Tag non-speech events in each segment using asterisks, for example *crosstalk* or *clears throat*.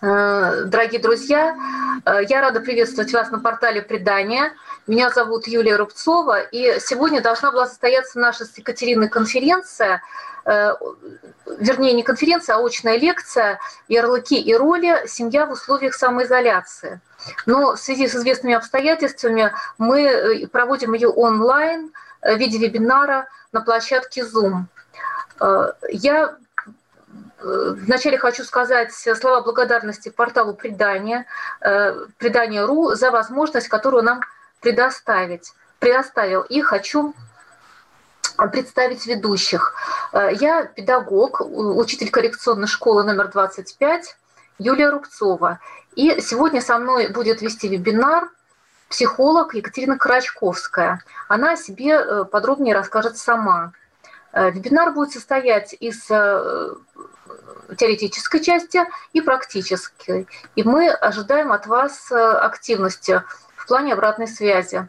дорогие друзья. Э, я рада приветствовать вас на портале «Предания». Меня зовут Юлия Рубцова, и сегодня должна была состояться наша с Екатериной конференция, э, вернее, не конференция, а очная лекция «Ярлыки и роли. Семья в условиях самоизоляции». Но в связи с известными обстоятельствами мы э, проводим ее онлайн в виде вебинара на площадке Zoom. Я Вначале хочу сказать слова благодарности порталу Предания, э, Предания.ру за возможность, которую нам предоставить, предоставил. И хочу представить ведущих. Э, я педагог, учитель коррекционной школы номер 25 Юлия Рубцова. И сегодня со мной будет вести вебинар психолог Екатерина Карачковская. Она о себе э, подробнее расскажет сама. Вебинар будет состоять из теоретической части и практической. И мы ожидаем от вас э, активности в плане обратной связи.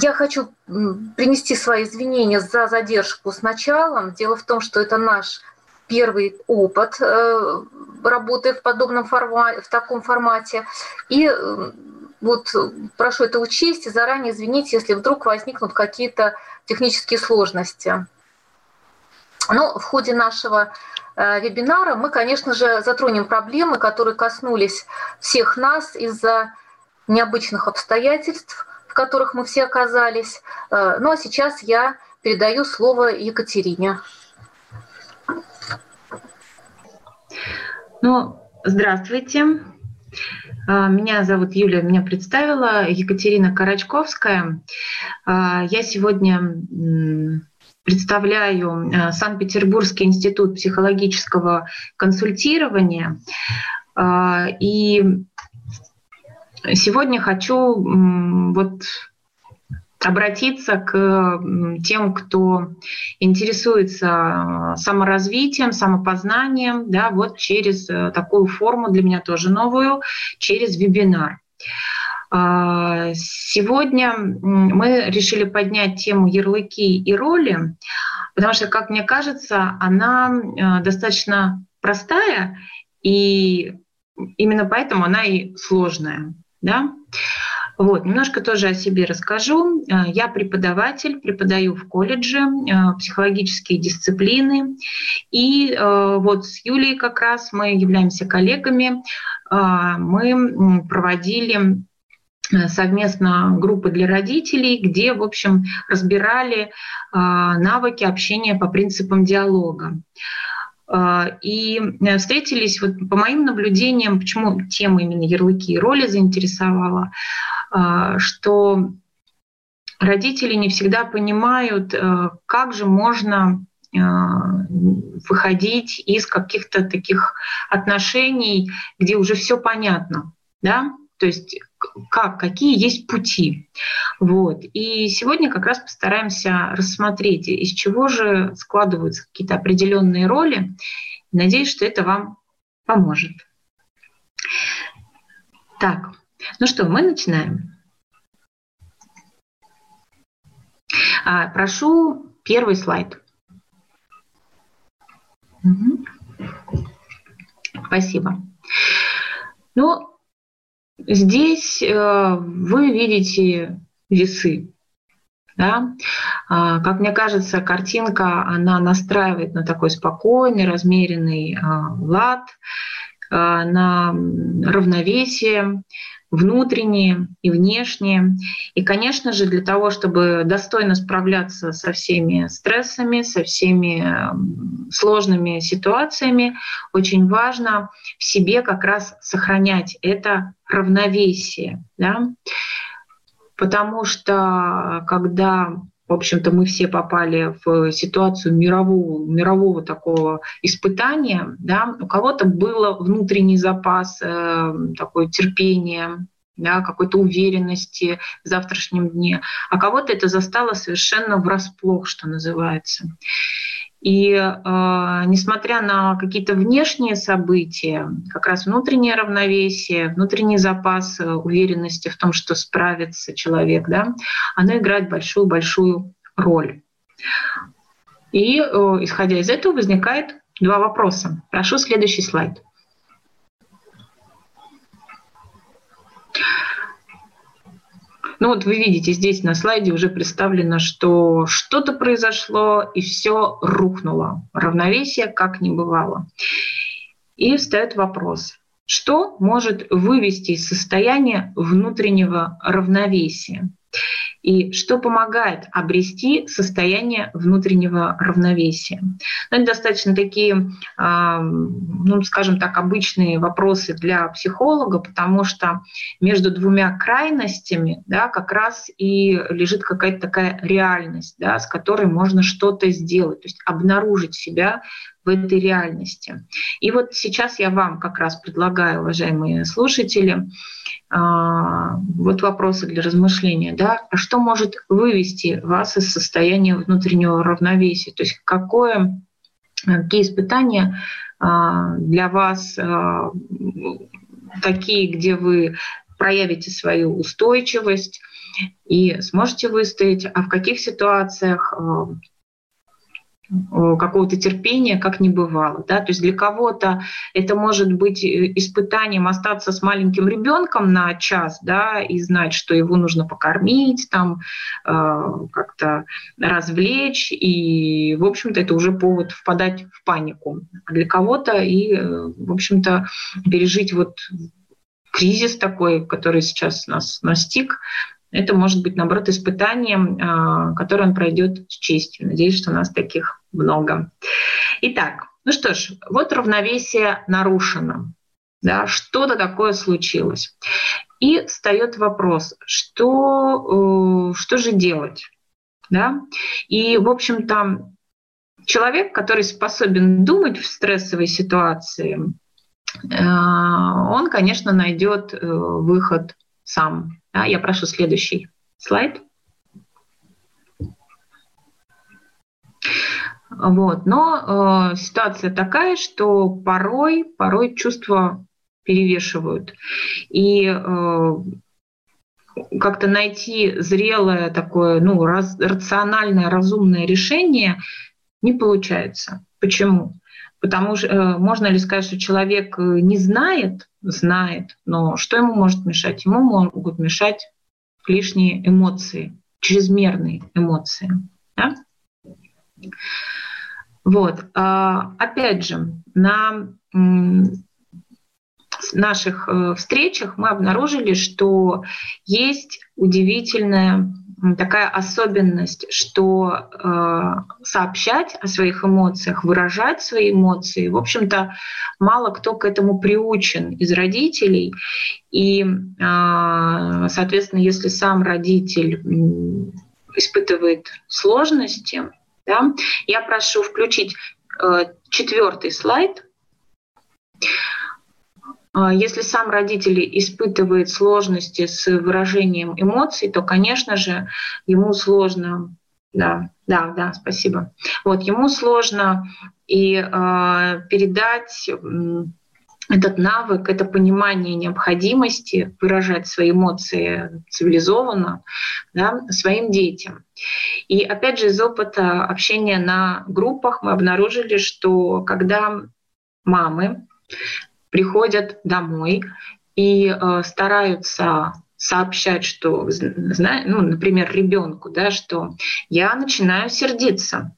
Я хочу принести свои извинения за задержку с началом. Дело в том, что это наш первый опыт э, работы в подобном формате, в таком формате. И э, вот прошу это учесть и заранее извините, если вдруг возникнут какие-то технические сложности. Но в ходе нашего э, вебинара мы, конечно же, затронем проблемы, которые коснулись всех нас из-за необычных обстоятельств, в которых мы все оказались. Э, ну а сейчас я передаю слово Екатерине. Ну, здравствуйте. Э, меня зовут Юлия, меня представила Екатерина Карачковская. Я сегодня представляю э, Санкт-Петербургский институт психологического консультирования. Э, и сегодня хочу вот обратиться к тем, кто интересуется саморазвитием, самопознанием, да, вот через э, такую форму для меня тоже новую, через вебинар. А, сегодня мы решили поднять тему ярлыки и роли, потому что, как мне кажется, она а, достаточно простая, и именно поэтому она и сложная. Да? Вот, немножко тоже о себе расскажу. А, я преподаватель, преподаю в колледже психологические дисциплины. И вот с Юлей как раз мы являемся коллегами. Мы проводили Э, совместно группы для родителей, где, в общем, разбирали а, навыки общения по принципам диалога. А, и э, встретились, вот по моим наблюдениям, почему тема именно ярлыки и роли заинтересовала, что родители не всегда понимают, э, как же можно выходить из каких-то таких отношений, где уже все понятно, да, то есть как, какие есть пути. Вот. И сегодня как раз постараемся рассмотреть, из чего же складываются какие-то определенные роли. Надеюсь, что это вам поможет. Так, ну что, мы начинаем. А, прошу первый слайд. Угу. Спасибо. Ну, Здесь э, вы видите весы. Да? А, как мне кажется, картинка, она настраивает на такой спокойный, размеренный а, лад, а, на равновесие, внутренние и внешние. И, конечно же, для того, чтобы достойно справляться со всеми стрессами, со всеми сложными ситуациями, очень важно в себе как раз сохранять это равновесие. Да? Потому что когда в общем-то, мы все попали в ситуацию мирового, мирового такого испытания. Да? У кого-то было внутренний запас, э, такое терпение, да, какой-то уверенности в завтрашнем дне, а кого-то это застало совершенно врасплох, что называется. И э, несмотря на какие-то внешние события, как раз внутреннее равновесие, внутренний запас э, уверенности в том, что справится человек, да, оно играет большую-большую роль. И э, исходя из этого возникает два вопроса. Прошу следующий слайд. Ну вот вы видите, здесь на слайде уже представлено, что что-то произошло и все рухнуло. Равновесие как не бывало. И встает вопрос, что может вывести из состояния внутреннего равновесия? И что помогает обрести состояние внутреннего равновесия. Но ну, это достаточно такие, ну, скажем так, обычные вопросы для психолога, потому что между двумя крайностями да, как раз и лежит какая-то такая реальность, да, с которой можно что-то сделать, то есть обнаружить себя в этой реальности. И вот сейчас я вам как раз предлагаю, уважаемые слушатели, а, вот вопросы для размышления, да, а что может вывести вас из состояния внутреннего равновесия, то есть какое, какие испытания а, для вас а, такие, где вы проявите свою устойчивость и сможете выстоять, а в каких ситуациях Э, какого-то терпения, как не бывало. Да? То есть для кого-то это может быть э, испытанием остаться с маленьким ребенком на час да, и знать, что его нужно покормить, там, э, как-то развлечь, и, в общем-то, это уже повод впадать в панику. А для кого-то и, э, в общем-то, пережить вот кризис такой, который сейчас нас настиг, это может быть, наоборот, испытанием, а, которое он пройдет с честью. Надеюсь, что у нас таких много. Итак, ну что ж, вот равновесие нарушено. Да, что-то такое случилось. И встает вопрос, что, э, что же делать? Да? И, в общем-то, человек, который способен думать в стрессовой ситуации, э, он, конечно, найдет э, выход сам. Да, я прошу следующий слайд. Вот. Но э, ситуация такая, что порой, порой чувства перевешивают. И э, как-то найти зрелое такое, ну, раз, рациональное, разумное решение не получается. Почему? Потому что э, можно ли сказать, что человек э, не знает, знает, но что ему может мешать? Ему могут мешать лишние эмоции, чрезмерные эмоции. Да? Вот. А, опять же, на наших э, встречах мы обнаружили, что есть удивительная такая особенность, что э, сообщать о своих эмоциях, выражать свои эмоции, в общем-то, мало кто к этому приучен из родителей. И, э, соответственно, если сам родитель испытывает сложности, да, я прошу включить э, четвертый слайд. А, если сам родитель испытывает сложности с выражением эмоций, то, конечно же, ему сложно, да, да, да, спасибо. Вот ему сложно и э, передать этот навык, это понимание необходимости выражать свои эмоции цивилизованно да, своим детям. И опять же, из опыта общения на группах мы обнаружили, что когда мамы приходят домой и э, стараются сообщать, что, ну, например, ребенку, да, что я начинаю сердиться,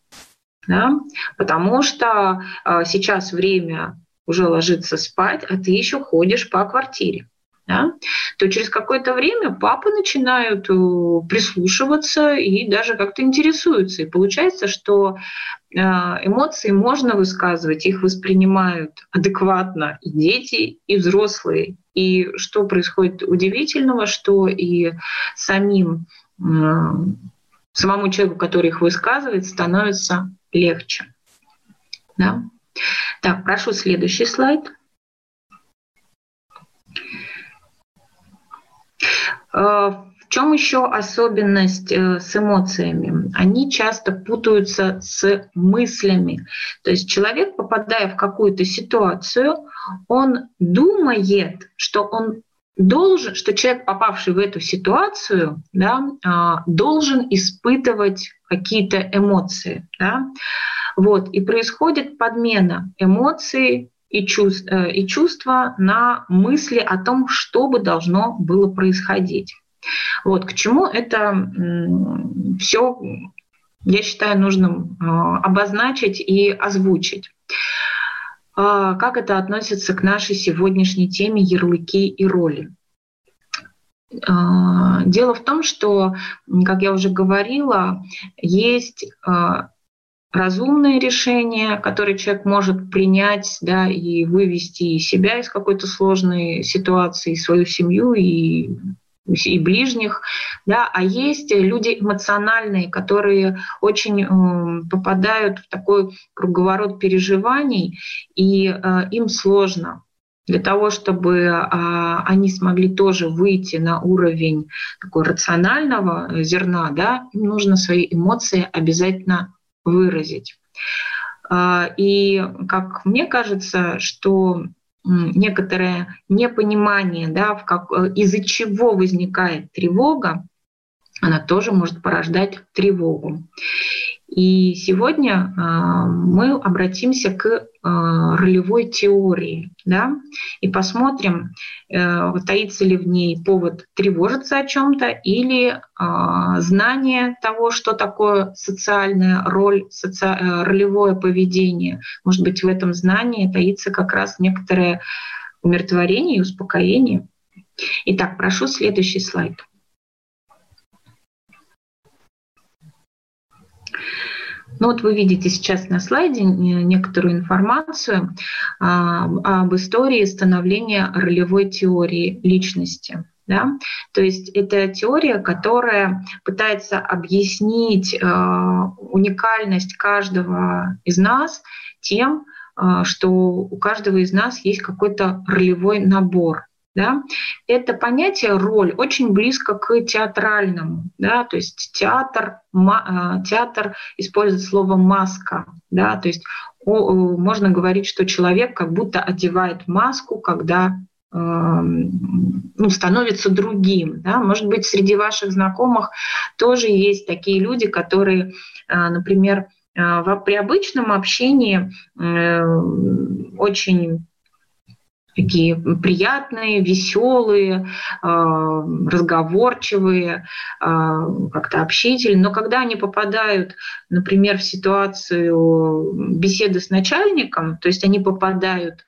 да, потому что э, сейчас время уже ложиться спать, а ты еще ходишь по квартире да, то через какое-то время папы начинают э, прислушиваться и даже как-то интересуются. И получается, что эмоции можно высказывать, их воспринимают адекватно и дети, и взрослые. И что происходит удивительного, что и самим самому человеку, который их высказывает, становится легче. Да? Так, прошу следующий слайд. В чем еще особенность э, с эмоциями? Они часто путаются с мыслями. То есть человек, попадая в какую-то ситуацию, он думает, что он должен, что человек, попавший в эту ситуацию, да, а, должен испытывать какие-то эмоции. Да? Вот, и происходит подмена эмоций и, чувств, э, и чувства на мысли о том, что бы должно было происходить. Вот, к чему это все, я считаю, нужно а, обозначить и озвучить. А, как это относится к нашей сегодняшней теме ярлыки и роли? А, дело в том, что, как я уже говорила, есть разумное решение, которое человек может принять да, и вывести себя из какой-то сложной ситуации, свою семью и и ближних, да, а есть люди эмоциональные, которые очень э, попадают в такой круговорот переживаний, и э, им сложно. Для того, чтобы э, они смогли тоже выйти на уровень такой рационального зерна, да, им нужно свои эмоции обязательно выразить. Э, и как мне кажется, что некоторое непонимание, да, э, из-за чего возникает тревога, она тоже может порождать тревогу. И сегодня а, мы обратимся к а, ролевой теории да, и посмотрим, э, таится ли в ней повод тревожиться о чем-то или а, знание того, что такое социальная роль, соци... Э, ролевое поведение. Может быть, в этом знании таится как раз некоторое умиротворение и успокоение. Итак, прошу следующий слайд. Ну вот вы видите сейчас на слайде некоторую информацию а, об истории становления ролевой теории личности. Да? То есть это теория, которая пытается объяснить э, уникальность каждого из нас тем, э, что у каждого из нас есть какой-то ролевой набор. Да? Это понятие роль очень близко к театральному. Да? То есть театр, э, театр использует слово маска. Да? То есть о, можно говорить, что человек как будто одевает маску, когда эм, ну, становится другим. Да? Может быть, среди ваших знакомых тоже есть такие люди, которые, э, например, э, при обычном общении очень такие приятные, веселые, а, разговорчивые, а, как-то общительные. Но когда они попадают, например, в ситуацию беседы с начальником, то есть они попадают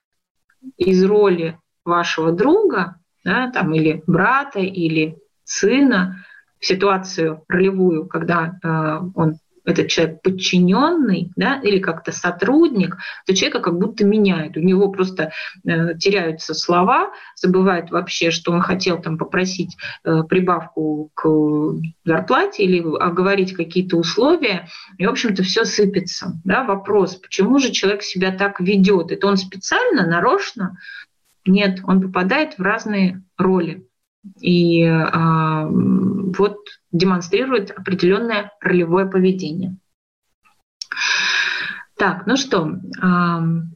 из роли вашего друга, да, там, или брата, или сына, в ситуацию ролевую, когда э, он этот человек подчиненный да, или как-то сотрудник, то человека как будто меняет. У него просто э, теряются слова, забывает вообще, что он хотел там попросить э, прибавку к зарплате или оговорить какие-то условия, и, в общем-то, все сыпется. Да? Вопрос, почему же человек себя так ведет? Это он специально, нарочно? Нет, он попадает в разные роли. И э, вот демонстрирует определенное ролевое поведение. Так, ну что,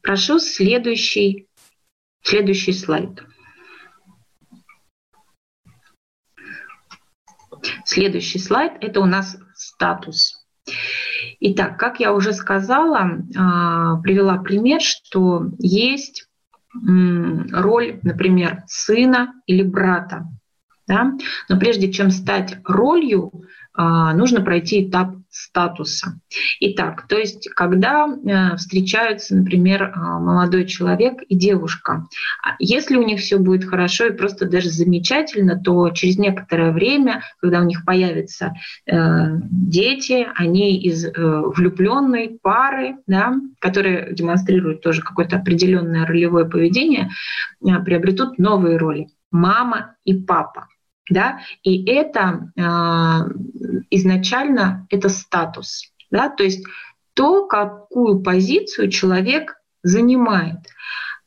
прошу следующий, следующий слайд. Следующий слайд – это у нас статус. Итак, как я уже сказала, а, привела пример, что есть роль, например, сына или брата. Да? Но прежде чем стать ролью, а, нужно пройти этап статуса. Итак, то есть когда э, встречаются, например, а, молодой человек и девушка, а если у них все будет хорошо и просто даже замечательно, то через некоторое время, когда у них появятся э, дети, они из э, влюбленной пары, да, которые демонстрируют тоже какое-то определенное ролевое поведение, приобретут новые роли мама и папа. Да? И это э, изначально это статус. Да? То есть то, какую позицию человек занимает.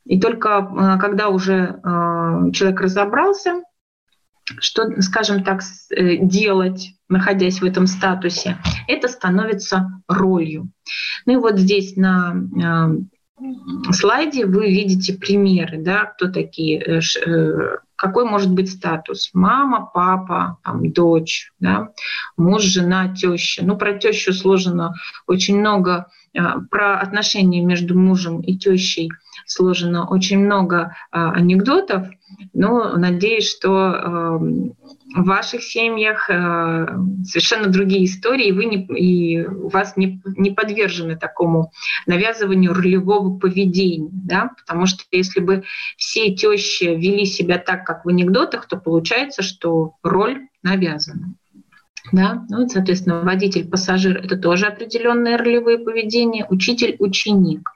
И только э, когда уже э, человек разобрался, что, скажем так, делать, находясь в этом статусе, это становится ролью. Ну и вот здесь на слайде вы видите примеры, да, кто такие, какой может быть статус? Мама, папа, там, дочь, да, муж, жена, теща. Ну, про тещу сложено очень много, про отношения между мужем и тещей сложено очень много анекдотов, ну, надеюсь, что эм, в ваших семьях э, совершенно другие истории, и, вы не, и у вас не, не подвержены такому навязыванию ролевого поведения. Да? Потому что если бы все тещи вели себя так, как в анекдотах, то получается, что роль навязана. Да? Ну, соответственно, водитель, пассажир – это тоже определенные ролевые поведения, учитель, ученик.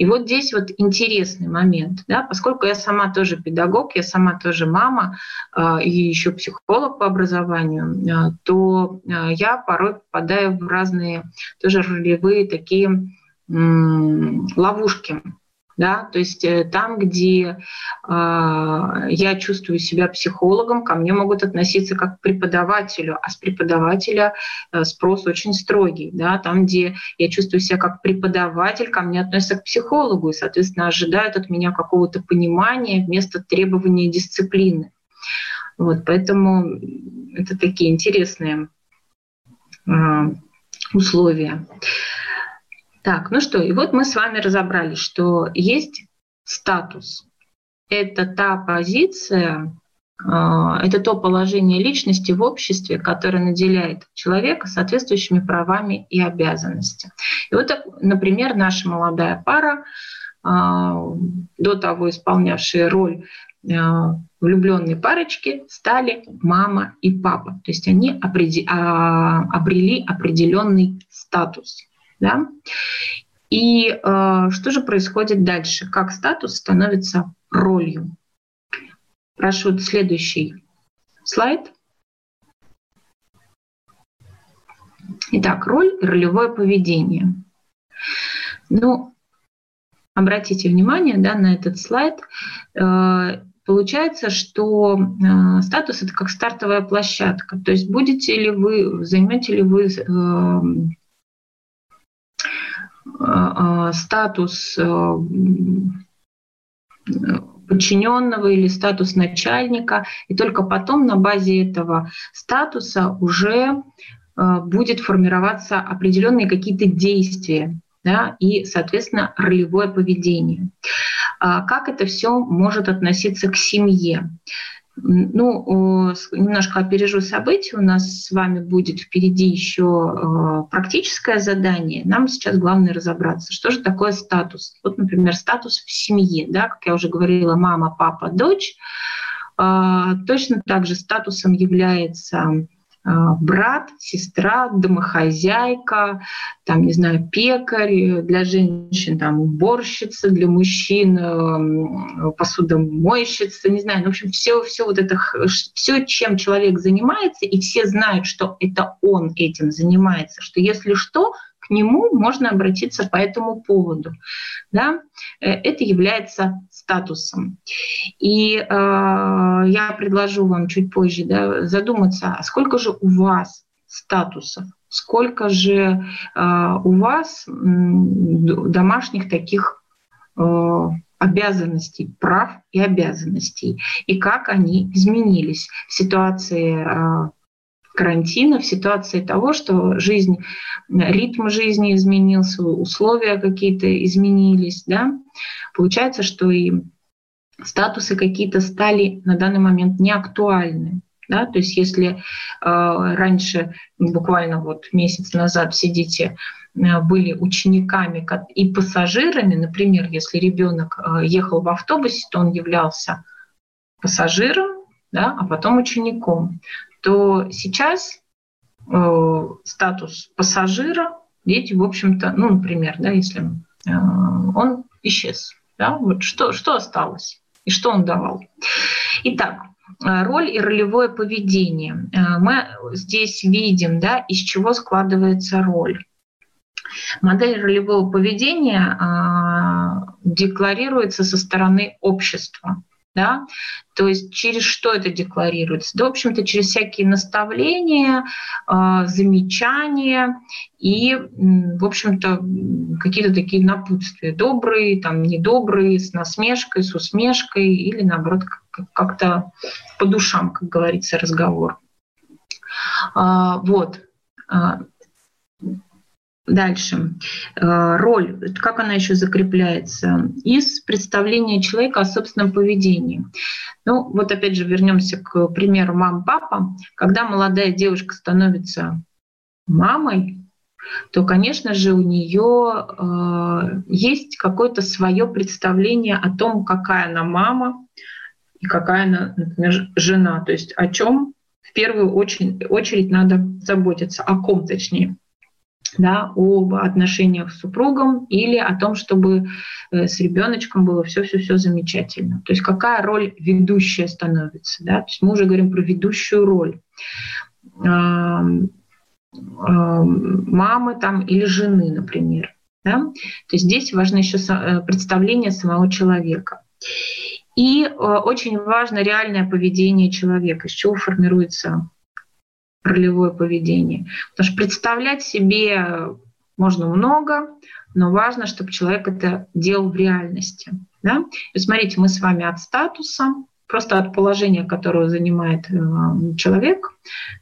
И вот здесь вот интересный момент, да, поскольку я сама тоже педагог, я сама тоже мама э, и еще психолог по образованию, э, то э, я порой попадаю в разные тоже ролевые такие ловушки, да, то есть э, там, где э, я чувствую себя психологом, ко мне могут относиться как к преподавателю, а с преподавателя э, спрос очень строгий, да, там, где я чувствую себя как преподаватель, ко мне относятся к психологу и, соответственно, ожидают от меня какого-то понимания вместо требования дисциплины. Вот, поэтому это такие интересные э, условия. Так, ну что, и вот мы с вами разобрали, что есть статус. Это та позиция, а, это то положение личности в обществе, которое наделяет человека соответствующими правами и обязанностями. И вот, например, наша молодая пара, а, до того исполнявшая роль а, влюбленной парочки, стали мама и папа. То есть они обрели определенный статус. Да? И э, что же происходит дальше? Как статус становится ролью? Прошу следующий слайд. Итак, роль и ролевое поведение. Ну, обратите внимание да, на этот слайд. Э, получается, что э, статус это как стартовая площадка. То есть будете ли вы, займете ли вы э, статус э, подчиненного или статус начальника, и только потом на базе этого статуса уже будет формироваться определенные какие-то действия да, и, соответственно, ролевое поведение. А как это все может относиться к семье? Ну, немножко опережу события. У нас с вами будет впереди еще э, практическое задание. Нам сейчас главное разобраться, что же такое статус. Вот, например, статус в семье, да, как я уже говорила, мама, папа, дочь. А, точно так же статусом является брат, сестра, домохозяйка, там, не знаю, пекарь, для женщин там уборщица, для мужчин эм, посудомойщица, не знаю, ну, в общем, все, все вот это, все, чем человек занимается, и все знают, что это он этим занимается, что если что, нему можно обратиться по этому поводу. Да? Э, это является статусом. И э, я предложу вам чуть позже да, задуматься, а сколько же у вас статусов, сколько же э, у вас э, домашних таких э, обязанностей, прав и обязанностей, и как они изменились в ситуации э, карантина, в ситуации того, что жизнь, ритм жизни изменился, условия какие-то изменились, да, получается, что и статусы какие-то стали на данный момент неактуальны. Да? То есть если э, раньше, буквально вот месяц назад дети э, были учениками и пассажирами, например, если ребенок э, ехал в автобусе, то он являлся пассажиром, да, а потом учеником то сейчас э, статус пассажира дети, в общем-то, ну, например, да, если э, он исчез, да, вот что, что осталось и что он давал. Итак, роль и ролевое поведение. Мы здесь видим, да, из чего складывается роль. Модель ролевого поведения декларируется со стороны общества. Да? То есть через что это декларируется? Да, в общем-то, через всякие наставления, э, замечания и, в общем-то, какие-то такие напутствия. Добрые, там, недобрые, с насмешкой, с усмешкой или, наоборот, как-то по душам, как говорится, разговор. А, вот. Дальше. Э, роль, как она еще закрепляется? Из представления человека о собственном поведении. Ну, вот опять же вернемся к примеру мам-папа. Когда молодая девушка становится мамой, то, конечно же, у нее э, есть какое-то свое представление о том, какая она мама и какая она, например, жена. То есть о чем в первую очередь, очередь надо заботиться, о ком точнее да, об отношениях с супругом или о том, чтобы э, с ребеночком было все-все-все замечательно. То есть какая роль ведущая становится. Да? То есть мы уже говорим про ведущую роль мамы там или жены, например. Да? То есть здесь важно еще э, представление самого человека. И э, очень важно реальное поведение человека, из чего формируется ролевое поведение. Потому что представлять себе можно много, но важно, чтобы человек это делал в реальности. Да? И смотрите, мы с вами от статуса, просто от положения, которое занимает э, человек,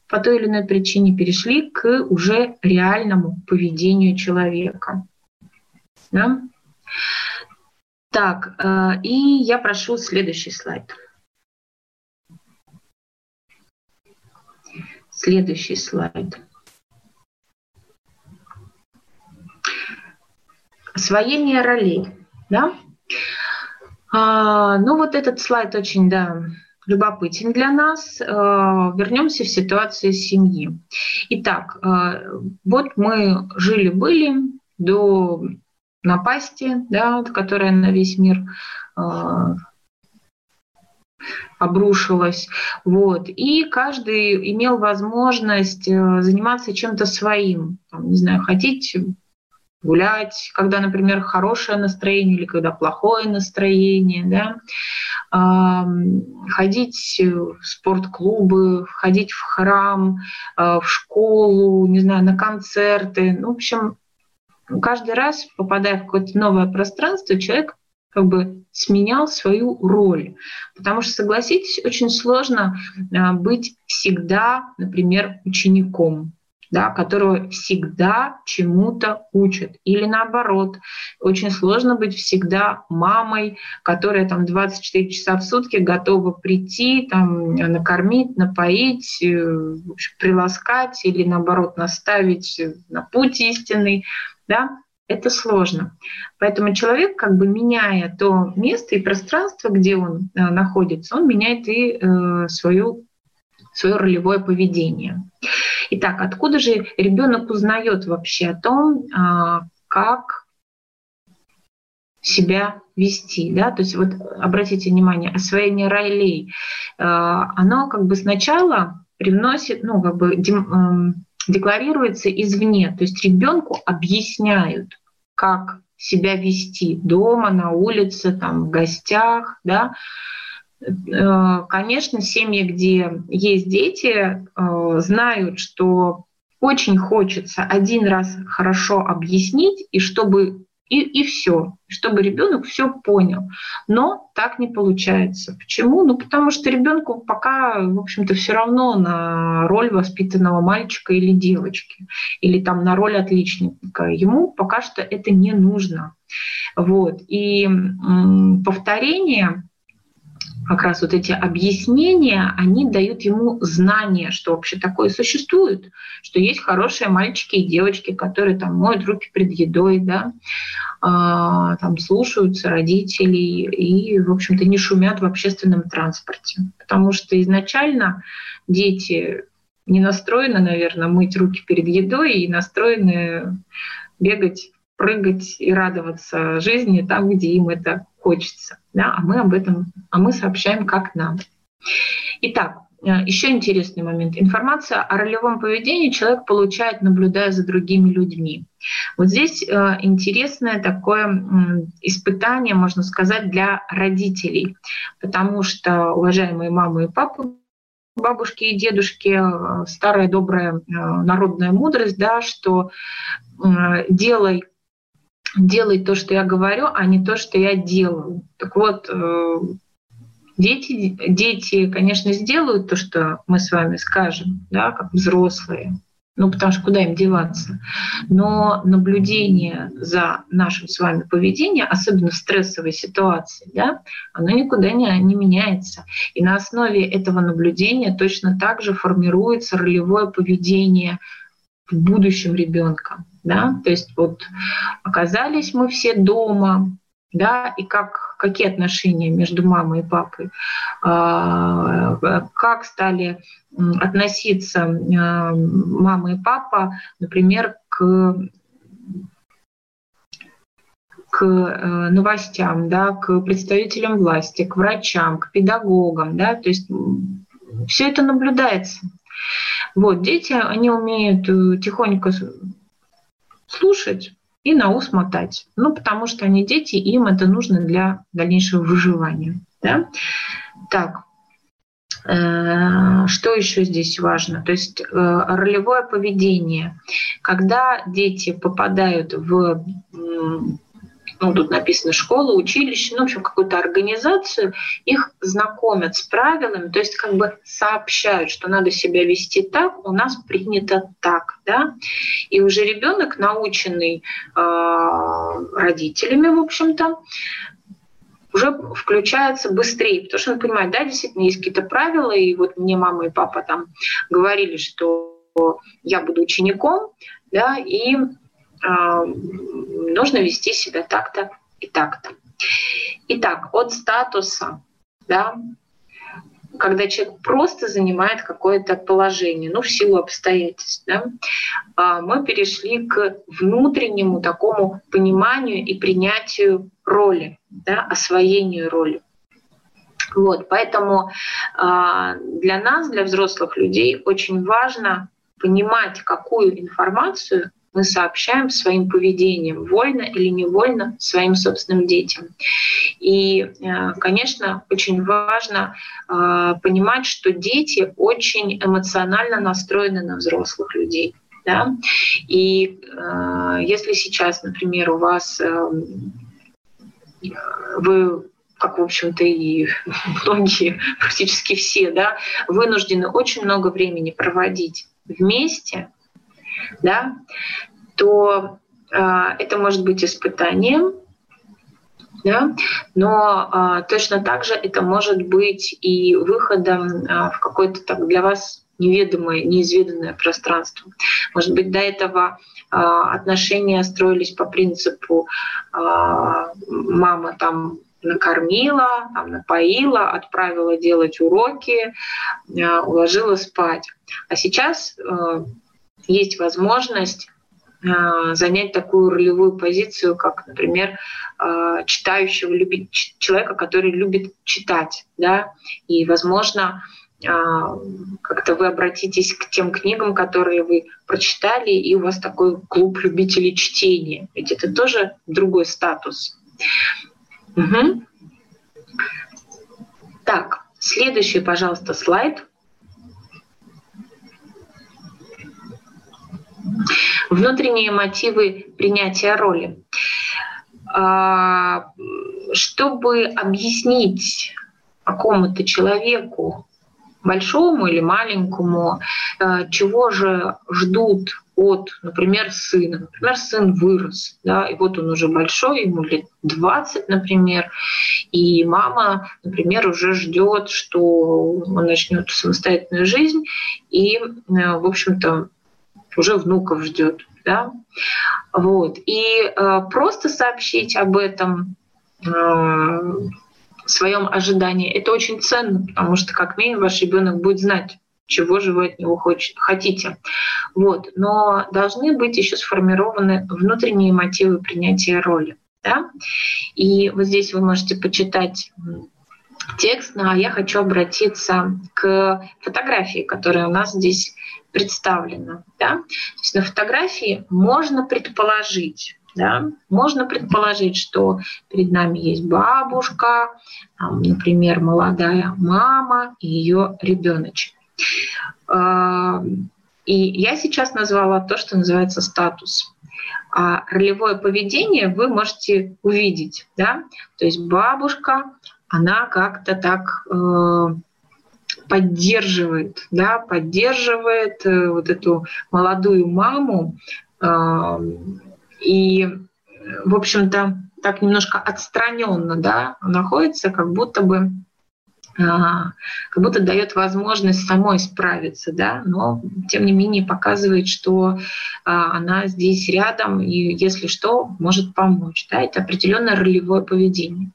по той или иной причине перешли к уже реальному поведению человека. Да? Так, э, и я прошу следующий слайд. Следующий слайд. Освоение ролей. Да? А, ну вот этот слайд очень да, любопытен для нас. А, вернемся в ситуацию семьи. Итак, а, вот мы жили-были до напасти, да, которая на весь мир а, обрушилась. Вот. И каждый имел возможность э, заниматься чем-то своим. Там, не знаю, ходить гулять, когда, например, хорошее настроение или когда плохое настроение, да, ходить в спортклубы, ходить в храм, э, в школу, не знаю, на концерты. Ну, в общем, каждый раз, попадая в какое-то новое пространство, человек как бы сменял свою роль. Потому что, согласитесь, очень сложно а, быть всегда, например, учеником да, которого всегда чему-то учат. Или наоборот, очень сложно быть всегда мамой, которая там 24 часа в сутки готова прийти, там, накормить, напоить, э, приласкать или наоборот наставить на путь истинный. Да? Это сложно. Поэтому человек, как бы меняя то место и пространство, где он э, находится, он меняет и э, свою, свое ролевое поведение. Итак, откуда же ребенок узнает вообще о том, э, как себя вести, да, то есть вот обратите внимание, освоение ролей, э, оно как бы сначала привносит, ну, как бы эм, декларируется извне, то есть ребенку объясняют, как себя вести дома, на улице, там, в гостях, да. Э, конечно, семьи, где есть дети, э, знают, что очень хочется один раз хорошо объяснить, и чтобы и, и все, чтобы ребенок все понял. Но так не получается. Почему? Ну, потому что ребенку пока, в общем-то, все равно на роль воспитанного мальчика или девочки, или там на роль отличника. Ему пока что это не нужно. Вот. И повторение как раз вот эти объяснения, они дают ему знание, что вообще такое существует, что есть хорошие мальчики и девочки, которые там моют руки перед едой, да, а, там слушаются родителей и, в общем-то, не шумят в общественном транспорте. Потому что изначально дети не настроены, наверное, мыть руки перед едой и настроены бегать прыгать и радоваться жизни там, где им это хочется. Да? А мы об этом, а мы сообщаем, как нам. Итак, Э, Еще интересный момент. Информация о ролевом поведении человек получает, наблюдая за другими людьми. Вот здесь э, интересное такое испытание, можно сказать, для родителей, потому что, уважаемые мамы и папы, бабушки и дедушки, э, старая добрая народная мудрость, да, что делай делай то, что я говорю, а не то, что я делаю. Так вот, Дети, дети, конечно, сделают то, что мы с вами скажем, да, как взрослые, ну, потому что куда им деваться. Но наблюдение за нашим с вами поведением, особенно в стрессовой ситуации, да, оно никуда не, не меняется. И на основе этого наблюдения точно так же формируется ролевое поведение в будущем ребенка. Да? То есть вот оказались мы все дома, да, и как, какие отношения между мамой и папой, а, как стали относиться а, мама и папа, например, к к э, новостям, да, к представителям власти, к врачам, к педагогам, да, то есть все это наблюдается. Вот, дети, они умеют э, тихонько слушать, и на ус мотать. Ну, потому что они дети, им это нужно для дальнейшего выживания. Да? Так, э, что еще здесь важно? То есть э, ролевое поведение. Когда дети попадают в ну, тут написано школа, училище, ну, в общем, какую-то организацию, их знакомят с правилами, то есть как бы сообщают, что надо себя вести так, у нас принято так, да, и уже ребенок, наученный э, родителями, в общем-то, уже включается быстрее, потому что он понимает, да, действительно, есть какие-то правила, и вот мне мама и папа там говорили, что я буду учеником, да, и нужно вести себя так-то и так-то. Итак, от статуса, да, когда человек просто занимает какое-то положение, ну, в силу обстоятельств, да, а, мы перешли к внутреннему такому пониманию и принятию роли, да, освоению роли. Вот, поэтому а, для нас, для взрослых людей, очень важно понимать, какую информацию мы сообщаем своим поведением, вольно или невольно, своим собственным детям. И, э, конечно, очень важно э, понимать, что дети очень эмоционально настроены на взрослых людей. Да? И э, если сейчас, например, у вас вы как, в общем-то, и *laughs* многие, практически все, да, вынуждены очень много времени проводить вместе, да, то э, это может быть испытанием, да? но э, точно так же это может быть и выходом э, в какое-то так для вас неведомое, неизведанное пространство. Может быть, до этого э, отношения строились по принципу э, мама там накормила, там, напоила, отправила делать уроки, э, уложила спать. А сейчас э, есть возможность а, занять такую ролевую позицию, как, например, а, читающего любит, человека, который любит читать, да, и, возможно, а, как-то вы обратитесь к тем книгам, которые вы прочитали, и у вас такой клуб любителей чтения. Ведь это тоже другой статус. Угу. Так, следующий, пожалуйста, слайд. Внутренние мотивы принятия роли. А, чтобы объяснить какому-то человеку, большому или маленькому, э, чего же ждут от, например, сына. Например, сын вырос, да, и вот он уже большой, ему лет 20, например, и мама, например, уже ждет, что он начнет самостоятельную жизнь, и, э, в общем-то, уже внуков ждет. Да? Вот. И э, просто сообщить об этом э, своем ожидании, это очень ценно, потому что как минимум ваш ребенок будет знать, чего же вы от него хотите. Вот. Но должны быть еще сформированы внутренние мотивы принятия роли. Да? И вот здесь вы можете почитать текст, но я хочу обратиться к фотографии, которая у нас здесь представлена. Да? То есть на фотографии можно предположить, да? Можно предположить, что перед нами есть бабушка, например, молодая мама и ее ребеночек. А, и я сейчас назвала то, что называется статус. А ролевое поведение вы можете увидеть. Да? То есть бабушка, она как-то так э, поддерживает, да, поддерживает э, вот эту молодую маму. Э, и, в общем-то, так немножко отстраненно да, находится, как будто бы как будто дает возможность самой справиться, да, но тем не менее показывает, что она здесь рядом и, если что, может помочь. Да, это определенное ролевое поведение.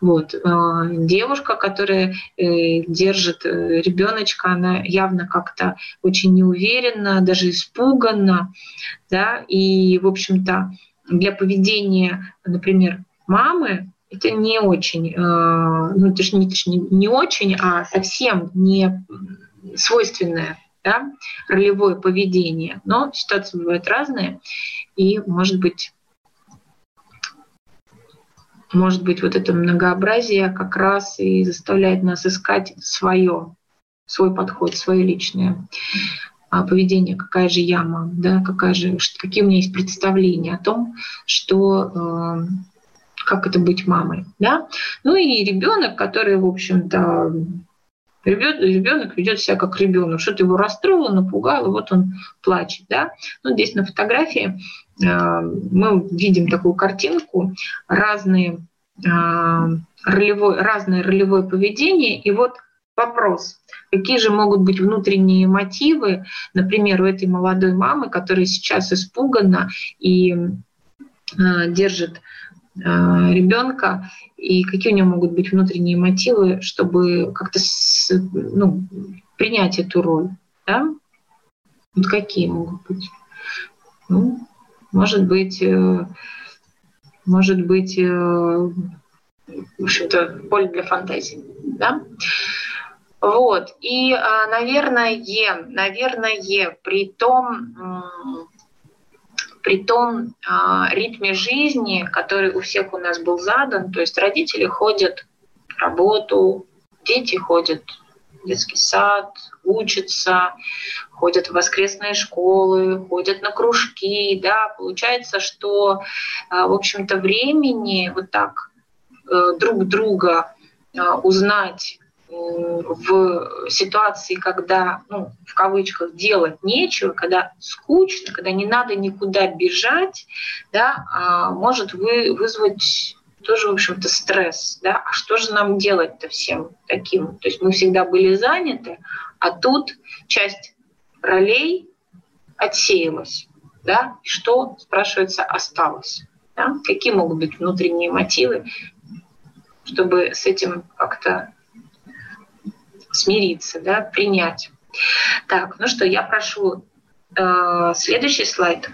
Вот. А, девушка, которая э, держит э, ребеночка, она явно как-то очень неуверенно, даже испуганна, да, и, в общем-то, для поведения, например, мамы это не очень, э, ну, не, не, не очень, а совсем не свойственное да, ролевое поведение. Но ситуации бывают разные, и, может быть, может быть, вот это многообразие как раз и заставляет нас искать свое, свой подход, свое личное а, поведение, какая же я мама, да, какая же, какие у меня есть представления о том, что э, как это быть мамой, да. Ну и ребенок, который, в общем-то, Ребенок ведет себя как ребенок, что-то его расстроило, напугало, вот он плачет. Да? Ну, здесь на фотографии мы видим такую картинку, разные, э, ролевое, разное ролевое поведение. И вот вопрос, какие же могут быть внутренние мотивы, например, у этой молодой мамы, которая сейчас испугана и э, держит Э, ребенка и какие у него могут быть внутренние мотивы, чтобы как-то ну, принять эту роль. Да? Вот какие могут быть? Ну, может быть, э, может быть, э, в общем-то, поле для фантазии. Да? Вот. И, наверное, наверное, при том, при том э, ритме жизни, который у всех у нас был задан, то есть родители ходят в работу, дети ходят детский сад, учатся, ходят в воскресные школы, ходят на кружки, да, получается, что, э, в общем-то, времени вот так э, друг друга э, узнать в ситуации, когда, ну, в кавычках, делать нечего, когда скучно, когда не надо никуда бежать, да, а может вы, вызвать тоже, в общем-то, стресс. Да? А что же нам делать-то всем таким? То есть мы всегда были заняты, а тут часть ролей отсеялась. Да? Что, спрашивается, осталось? Да? Какие могут быть внутренние мотивы, чтобы с этим как-то смириться, да, принять. Так, ну что, я прошу э, следующий слайд.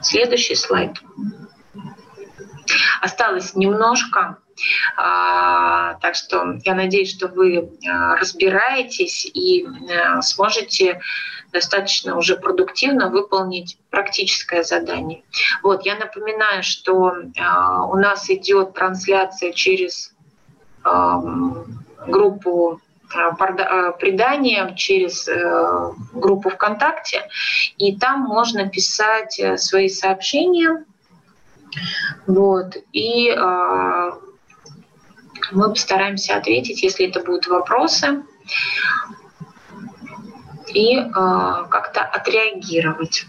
Следующий слайд. Осталось немножко, а, так что я надеюсь, что вы а, разбираетесь и а, сможете достаточно уже продуктивно выполнить практическое задание. Вот, я напоминаю, что а, у нас идет трансляция через группу э, э, предания через э, группу ВКонтакте, и там можно писать свои сообщения. Вот, и мы постараемся ответить, если это будут вопросы, и как-то отреагировать.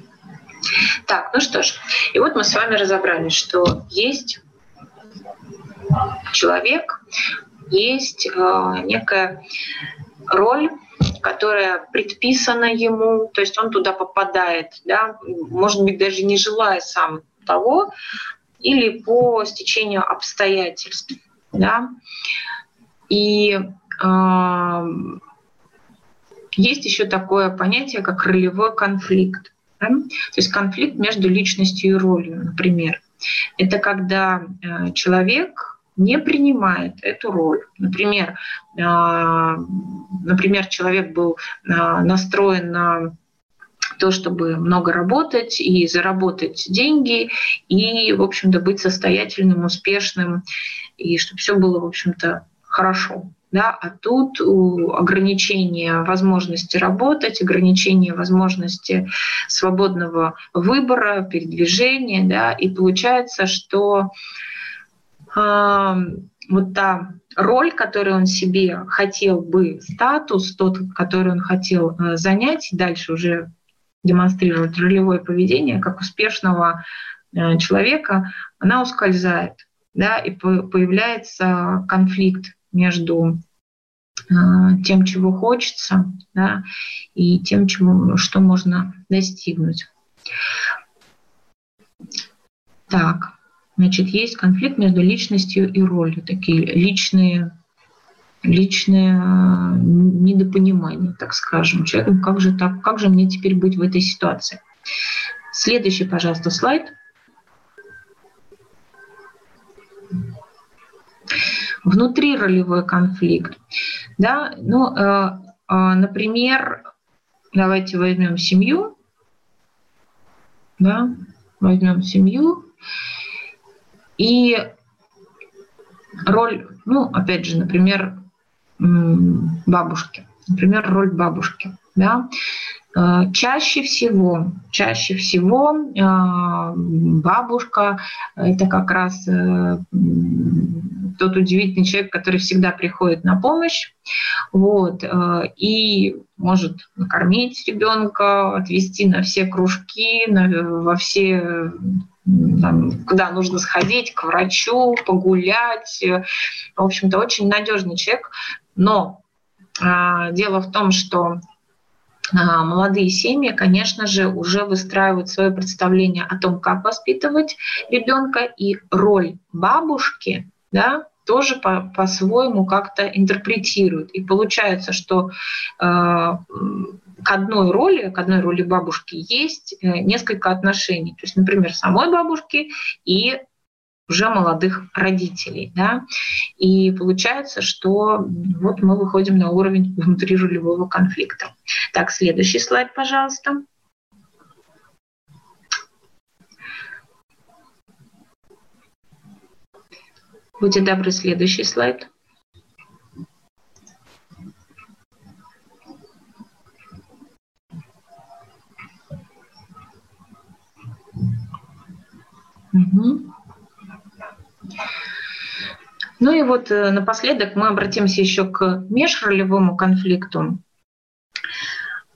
Так, ну что ж, и вот мы с вами разобрали, что есть человек, есть э, некая роль, которая предписана ему, то есть он туда попадает, да, может быть, даже не желая сам того, или по стечению обстоятельств. Да. И э, есть еще такое понятие, как ролевой конфликт. Да? То есть конфликт между личностью и ролью, например. Это когда э, человек не принимает эту роль. Например, а, например человек был а, настроен на то, чтобы много работать и заработать деньги, и, в общем-то, быть состоятельным, успешным, и чтобы все было, в общем-то, хорошо. Да? А тут ограничение возможности работать, ограничение возможности свободного выбора, передвижения, да? и получается, что э, вот та роль, которую он себе хотел бы, статус тот, который он хотел э, занять, дальше уже демонстрировать ролевое поведение как успешного э, человека, она ускользает, да, и появляется конфликт между э, тем, чего хочется, да, и тем, чего, что можно достигнуть. Так, значит, есть конфликт между личностью и ролью, такие личные личное э, недопонимание, так скажем. Человек, как же так, как же мне теперь быть в этой ситуации? Следующий, пожалуйста, слайд. Внутри ролевой конфликт. Да? Ну, э, э, например, давайте возьмем семью. Да? Возьмем семью. И роль, ну, опять же, например, бабушки. Например, роль бабушки. Да? Э, чаще всего, чаще всего э, бабушка – это как раз э, тот удивительный человек, который всегда приходит на помощь, вот, и может накормить ребенка, отвести на все кружки, на, во все там, куда нужно сходить, к врачу, погулять. В общем-то, очень надежный человек, но а, дело в том, что а, молодые семьи, конечно же, уже выстраивают свое представление о том, как воспитывать ребенка, и роль бабушки, да, тоже по- по-своему как-то интерпретируют. И получается, что э, к одной роли, к одной роли бабушки есть э, несколько отношений. То есть, например, самой бабушки и уже молодых родителей. Да? И получается, что вот мы выходим на уровень *laughs* внутриролевого конфликта. Так, следующий слайд, пожалуйста. Будьте добры, следующий слайд. Угу. Ну и вот э, напоследок мы обратимся еще к межролевому конфликту.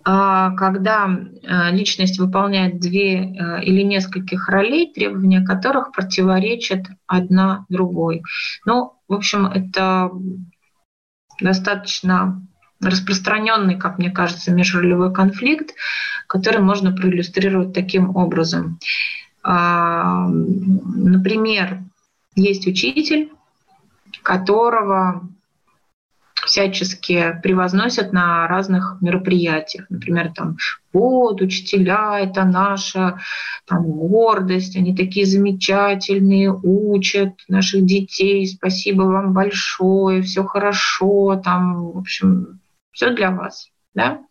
А, когда э, личность выполняет две э, или нескольких ролей, требования которых противоречат одна другой. Ну, в общем, это достаточно распространенный, как мне кажется, межролевой конфликт, который можно проиллюстрировать таким образом. А, например, есть учитель, которого всячески превозносят на разных мероприятиях. Например, там, вот, учителя, это наша там, гордость, они такие замечательные, учат наших детей, спасибо вам большое, все хорошо, там, в общем, все для вас. Да?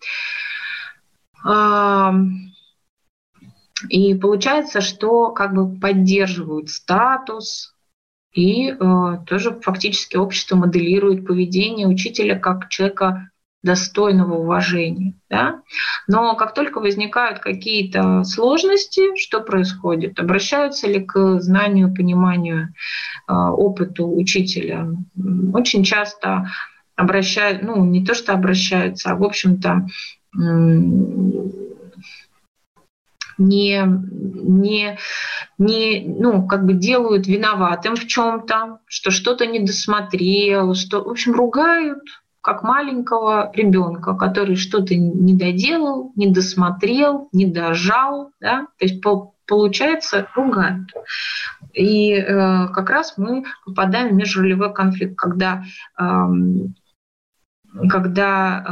И получается, что как бы поддерживают статус, и э, тоже фактически общество моделирует поведение учителя как человека достойного уважения. Да? Но как только возникают какие-то сложности, что происходит? Обращаются ли к знанию, пониманию, э, опыту учителя? Очень часто обращают, ну не то что обращаются, а в общем-то не, не, не, ну, как бы делают виноватым в чем-то, что что-то не досмотрел, что, в общем, ругают как маленького ребенка, который что-то не доделал, не досмотрел, не дожал, да, то есть по, получается ругают. И э, как раз мы попадаем в межролевой конфликт, когда э, когда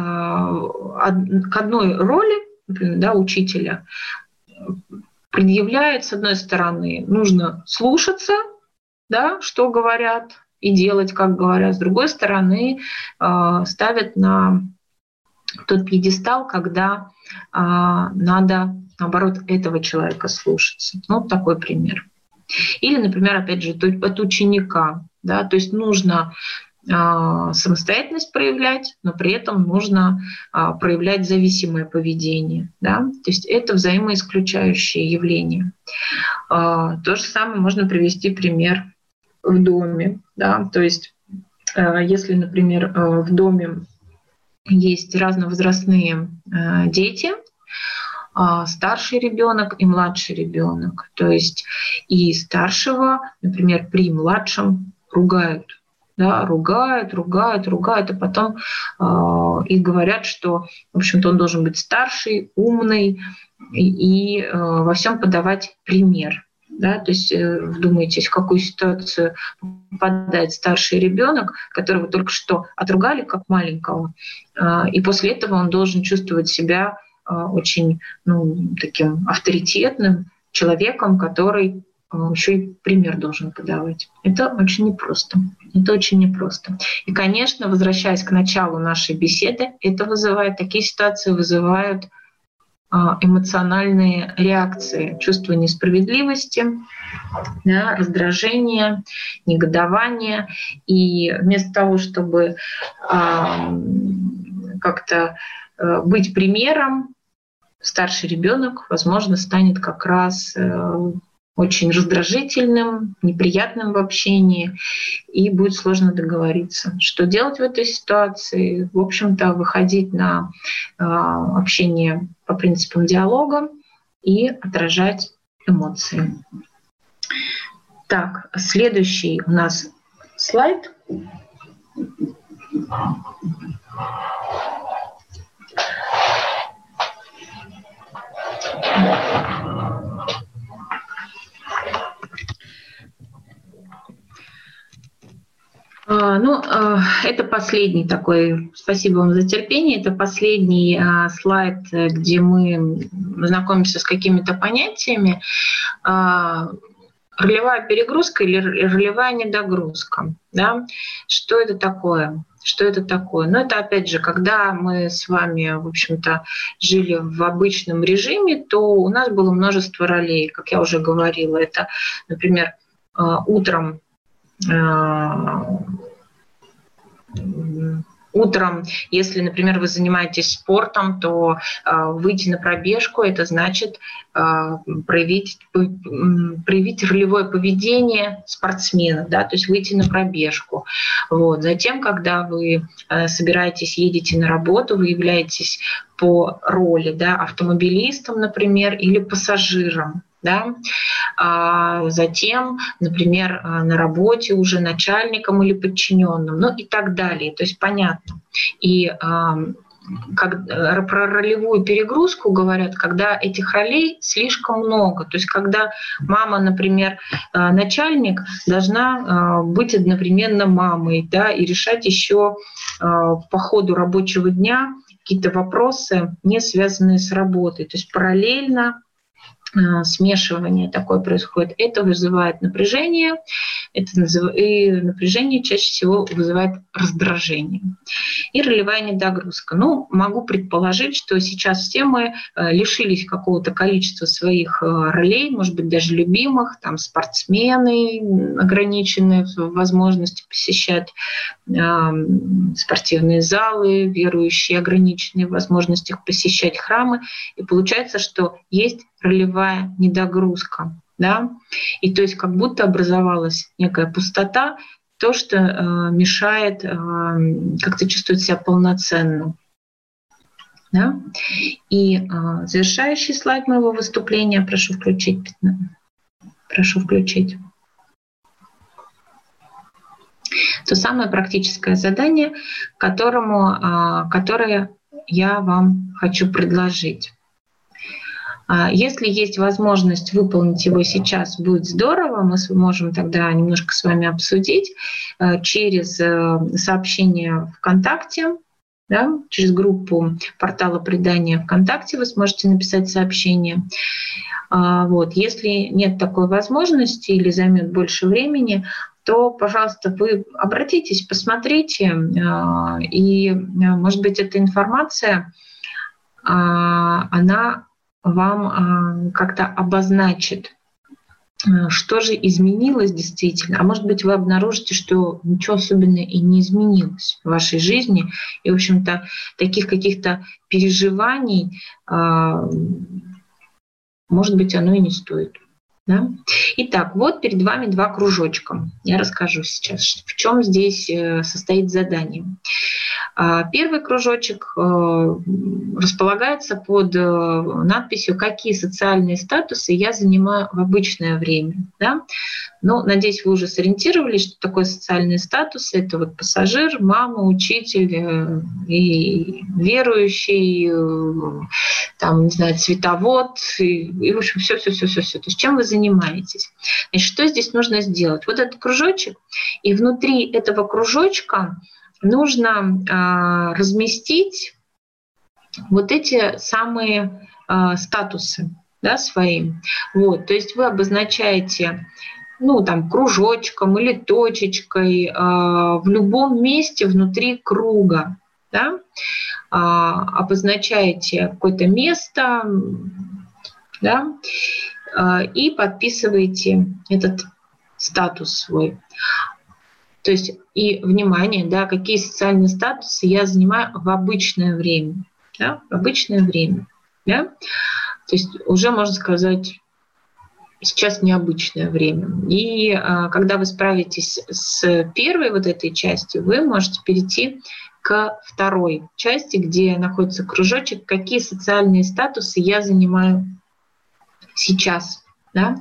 э, к одной роли, например, да, учителя, предъявляет, с одной стороны, нужно слушаться, да, что говорят, и делать, как говорят. С другой стороны, э, ставят на тот пьедестал, когда э, надо, наоборот, этого человека слушаться. Ну, вот такой пример. Или, например, опять же, от ученика. Да, то есть нужно самостоятельность проявлять, но при этом нужно а, проявлять зависимое поведение. Да? То есть это взаимоисключающее явление. А, то же самое можно привести пример в доме. Да? То есть если, например, в доме есть разновозрастные дети, старший ребенок и младший ребенок. То есть и старшего, например, при младшем ругают да, ругают, ругают, ругают, а потом э, и говорят, что, в общем-то, он должен быть старший, умный и, и э, во всем подавать пример. Да, то есть э, в какую ситуацию попадает старший ребенок, которого только что отругали как маленького, э, и после этого он должен чувствовать себя э, очень ну, таким авторитетным человеком, который еще и пример должен подавать. Это очень непросто. Это очень непросто. И, конечно, возвращаясь к началу нашей беседы, это вызывает, такие ситуации вызывают а, эмоциональные реакции, чувство несправедливости, да, раздражение, негодование. И вместо того, чтобы э, как-то э, быть примером, старший ребенок, возможно, станет как раз э, очень раздражительным, неприятным в общении, и будет сложно договориться. Что делать в этой ситуации? В общем-то, выходить на э, общение по принципам диалога и отражать эмоции. Так, следующий у нас слайд. А, ну, а, это последний такой, спасибо вам за терпение, это последний а, слайд, где мы знакомимся с какими-то понятиями. Ролевая перегрузка или ролевая недогрузка. Да? Что это такое? Что это такое? Ну, это опять же, когда мы с вами, в общем-то, жили в обычном режиме, то у нас было множество ролей, как я уже говорила. Это, например, утром утром, если, например, вы занимаетесь спортом, то э, выйти на пробежку это значит э, проявить, проявить ролевое поведение спортсмена, да, то есть выйти на пробежку. Вот. Затем, когда вы э, собираетесь, едете на работу, вы являетесь по роли да, автомобилистом, например, или пассажиром да, а затем, например, а, на работе уже начальником или подчиненным, ну и так далее. То есть понятно. И а, как, э, про ролевую перегрузку говорят, когда этих ролей слишком много. То есть когда мама, например, э, начальник, должна быть одновременно мамой да, и решать еще по ходу рабочего дня какие-то вопросы, не связанные с работой. То есть параллельно смешивание такое происходит, это вызывает напряжение, это и напряжение чаще всего вызывает раздражение. И ролевая недогрузка. Ну, могу предположить, что сейчас все мы э, лишились какого-то количества своих э, ролей, может быть, даже любимых, там спортсмены ограниченные в возможности посещать спортивные залы, верующие ограниченные в возможностях посещать храмы. И получается, что есть ролевая недогрузка. Да? И то есть как будто образовалась некая пустота, то, что э, мешает э, как-то чувствовать себя полноценно. Да? И э, завершающий слайд моего выступления, прошу включить. Прошу включить. То самое практическое задание, которому, э, которое я вам хочу предложить. А если есть возможность выполнить его сейчас, будет здорово. Мы сможем тогда немножко с вами обсудить э, через э, сообщение ВКонтакте. Да, через группу портала предания ВКонтакте вы сможете написать сообщение. А, вот. Если нет такой возможности или займет больше времени, то, пожалуйста, вы обратитесь, посмотрите, и, может быть, эта информация, она вам как-то обозначит Э, что же изменилось действительно. А может быть, вы обнаружите, что ничего особенного и не изменилось в вашей жизни. И, в общем-то, таких каких-то переживаний, а, может быть, оно и не стоит. Да? Итак, вот перед вами два кружочка. Я расскажу сейчас, в чем здесь э, состоит задание. А, первый кружочек э, располагается под э, надписью «Какие социальные статусы я занимаю в обычное время?». Да? Ну, надеюсь, вы уже сориентировались, что такое социальные статусы. Это вот пассажир, мама, учитель э, и верующий, там, не знаю, цветовод, и, и в общем, все, все, все, все, все. То есть чем вы занимаетесь? Значит, что здесь нужно сделать? Вот этот кружочек, и внутри этого кружочка нужно а, разместить вот эти самые а, статусы да, свои. Вот, то есть вы обозначаете ну, там, кружочком или точечкой э, в любом месте внутри круга. Да? Э, обозначаете какое-то место да? э, и подписываете этот статус свой. То есть и внимание, да, какие социальные статусы я занимаю в обычное время, да, в обычное время, да. То есть уже можно сказать сейчас необычное время. И а, когда вы справитесь с первой вот этой частью, вы можете перейти к второй части, где находится кружочек, какие социальные статусы я занимаю сейчас. Да?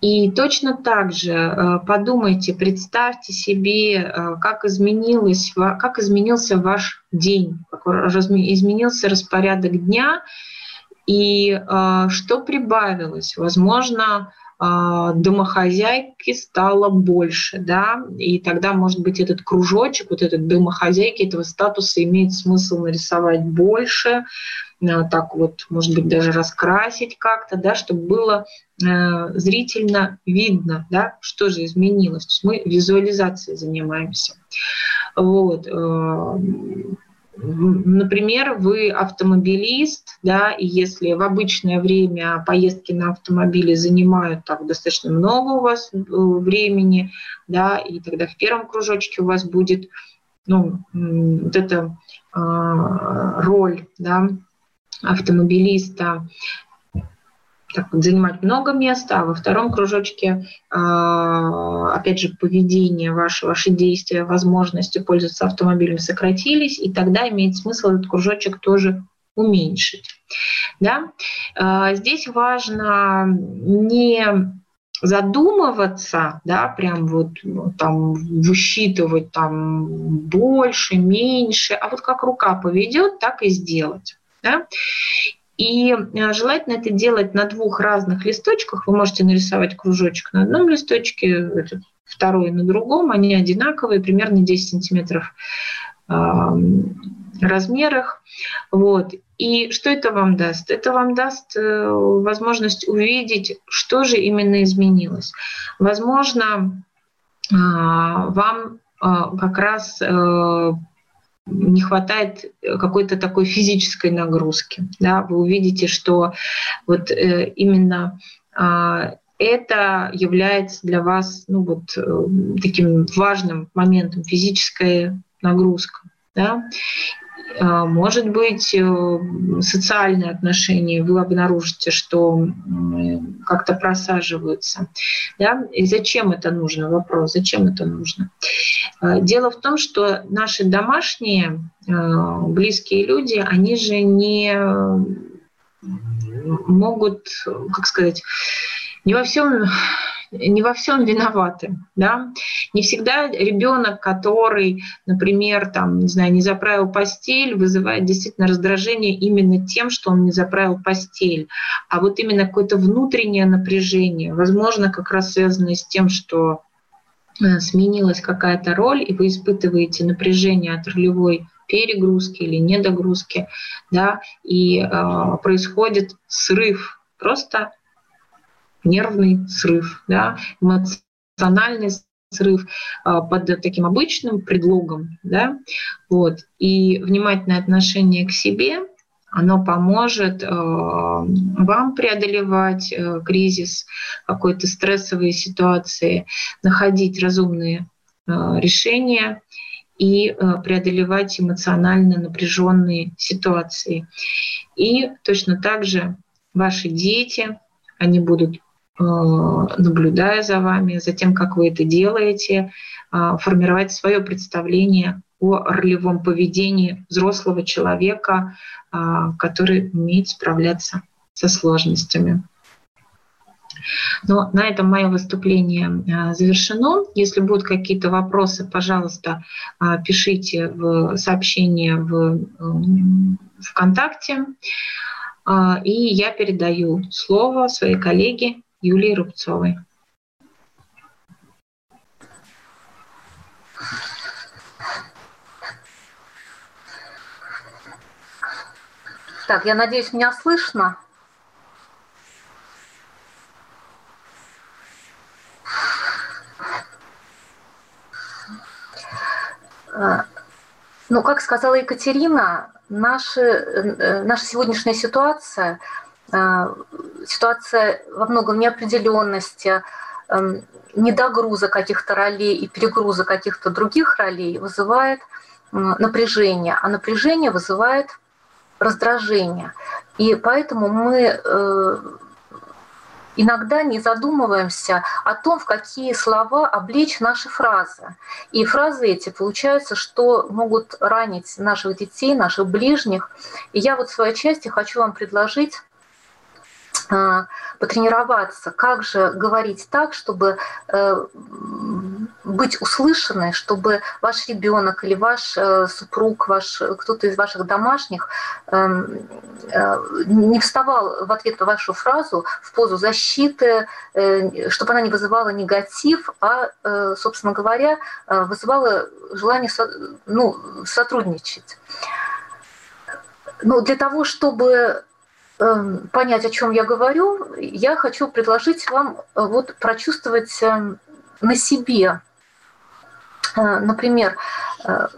И точно так же э, подумайте, представьте себе, э, как, изменилось, как изменился ваш день, как изменился распорядок дня и э, что прибавилось. Возможно, домохозяйки стало больше, да, и тогда, может быть, этот кружочек, вот этот домохозяйки, этого статуса имеет смысл нарисовать больше, так вот, может быть, даже раскрасить как-то, да, чтобы было зрительно видно, да, что же изменилось. То есть мы визуализацией занимаемся. Вот. Например, вы автомобилист, да, и если в обычное время поездки на автомобиле занимают так достаточно много у вас э, времени, да, и тогда в первом кружочке у вас будет ну, вот эта э, роль, да, автомобилиста занимать много места, а во втором кружочке, а, опять же, поведение ваше, ваши действия, возможности пользоваться автомобилем сократились, и тогда имеет смысл этот кружочек тоже уменьшить. Да? А, здесь важно не задумываться, да, прям вот ну, там высчитывать там больше, меньше, а вот как рука поведет, так и сделать. Да? И э, желательно это делать на двух разных листочках. Вы можете нарисовать кружочек на одном листочке, второй на другом. Они одинаковые, примерно 10 сантиметров размерах. Вот. И что это вам даст? Это вам даст э, возможность увидеть, что же именно изменилось. Возможно, а, вам а, как раз э, не хватает какой-то такой физической нагрузки. Да? Вы увидите, что вот э, именно э, это является для вас ну, вот, э, таким важным моментом, физическая нагрузка. Да? А, может быть, э, социальные отношения, вы обнаружите, что как-то просаживаются. Да? И зачем это нужно? Вопрос, зачем это нужно? А, дело в том, что наши домашние, а, близкие люди, они же не могут, как сказать, не во всем не во всем виноваты. Да? Не всегда ребенок, который, например, там, не знаю, не заправил постель, вызывает действительно раздражение именно тем, что он не заправил постель. А вот именно какое-то внутреннее напряжение, возможно, как раз связанное с тем, что э, сменилась какая-то роль, и вы испытываете напряжение от ролевой перегрузки или недогрузки, да, и э, происходит срыв, просто нервный срыв, да, эмоциональный срыв а, под таким обычным предлогом, да, вот, и внимательное отношение к себе, оно поможет э, вам преодолевать э, кризис, какой-то стрессовые ситуации, находить разумные э, решения и преодолевать эмоционально напряженные ситуации. И точно так же ваши дети, они будут наблюдая за вами, за тем, как вы это делаете, формировать свое представление о ролевом поведении взрослого человека, а, который умеет справляться со сложностями. Но на этом мое выступление завершено. Если будут какие-то вопросы, пожалуйста, пишите в сообщение в ВКонтакте. И я передаю слово своей коллеге Юлии Рубцовой. Так, я надеюсь, меня слышно. Э, ну, как сказала Екатерина, наши, э, наша сегодняшняя ситуация, э, ситуация во многом неопределенности, эм, недогруза каких-то ролей и перегруза каких-то других ролей вызывает напряжение, а напряжение вызывает раздражение. И поэтому мы э, иногда не задумываемся о том, в какие слова облечь наши фразы. И фразы эти, получается, что могут ранить наших детей, наших ближних. И я вот в своей части хочу вам предложить а, потренироваться, как же говорить так, чтобы э, быть услышанной, чтобы ваш ребенок или ваш э, супруг, ваш кто-то из ваших домашних эм, э, не вставал в ответ на вашу фразу в позу защиты, чтобы она не вызывала негатив, а, собственно говоря, вызывала желание ну, сотрудничать. Ну, для того, чтобы понять, о чем я говорю, я хочу предложить вам э, вот прочувствовать эм, на себе. Э, например, э,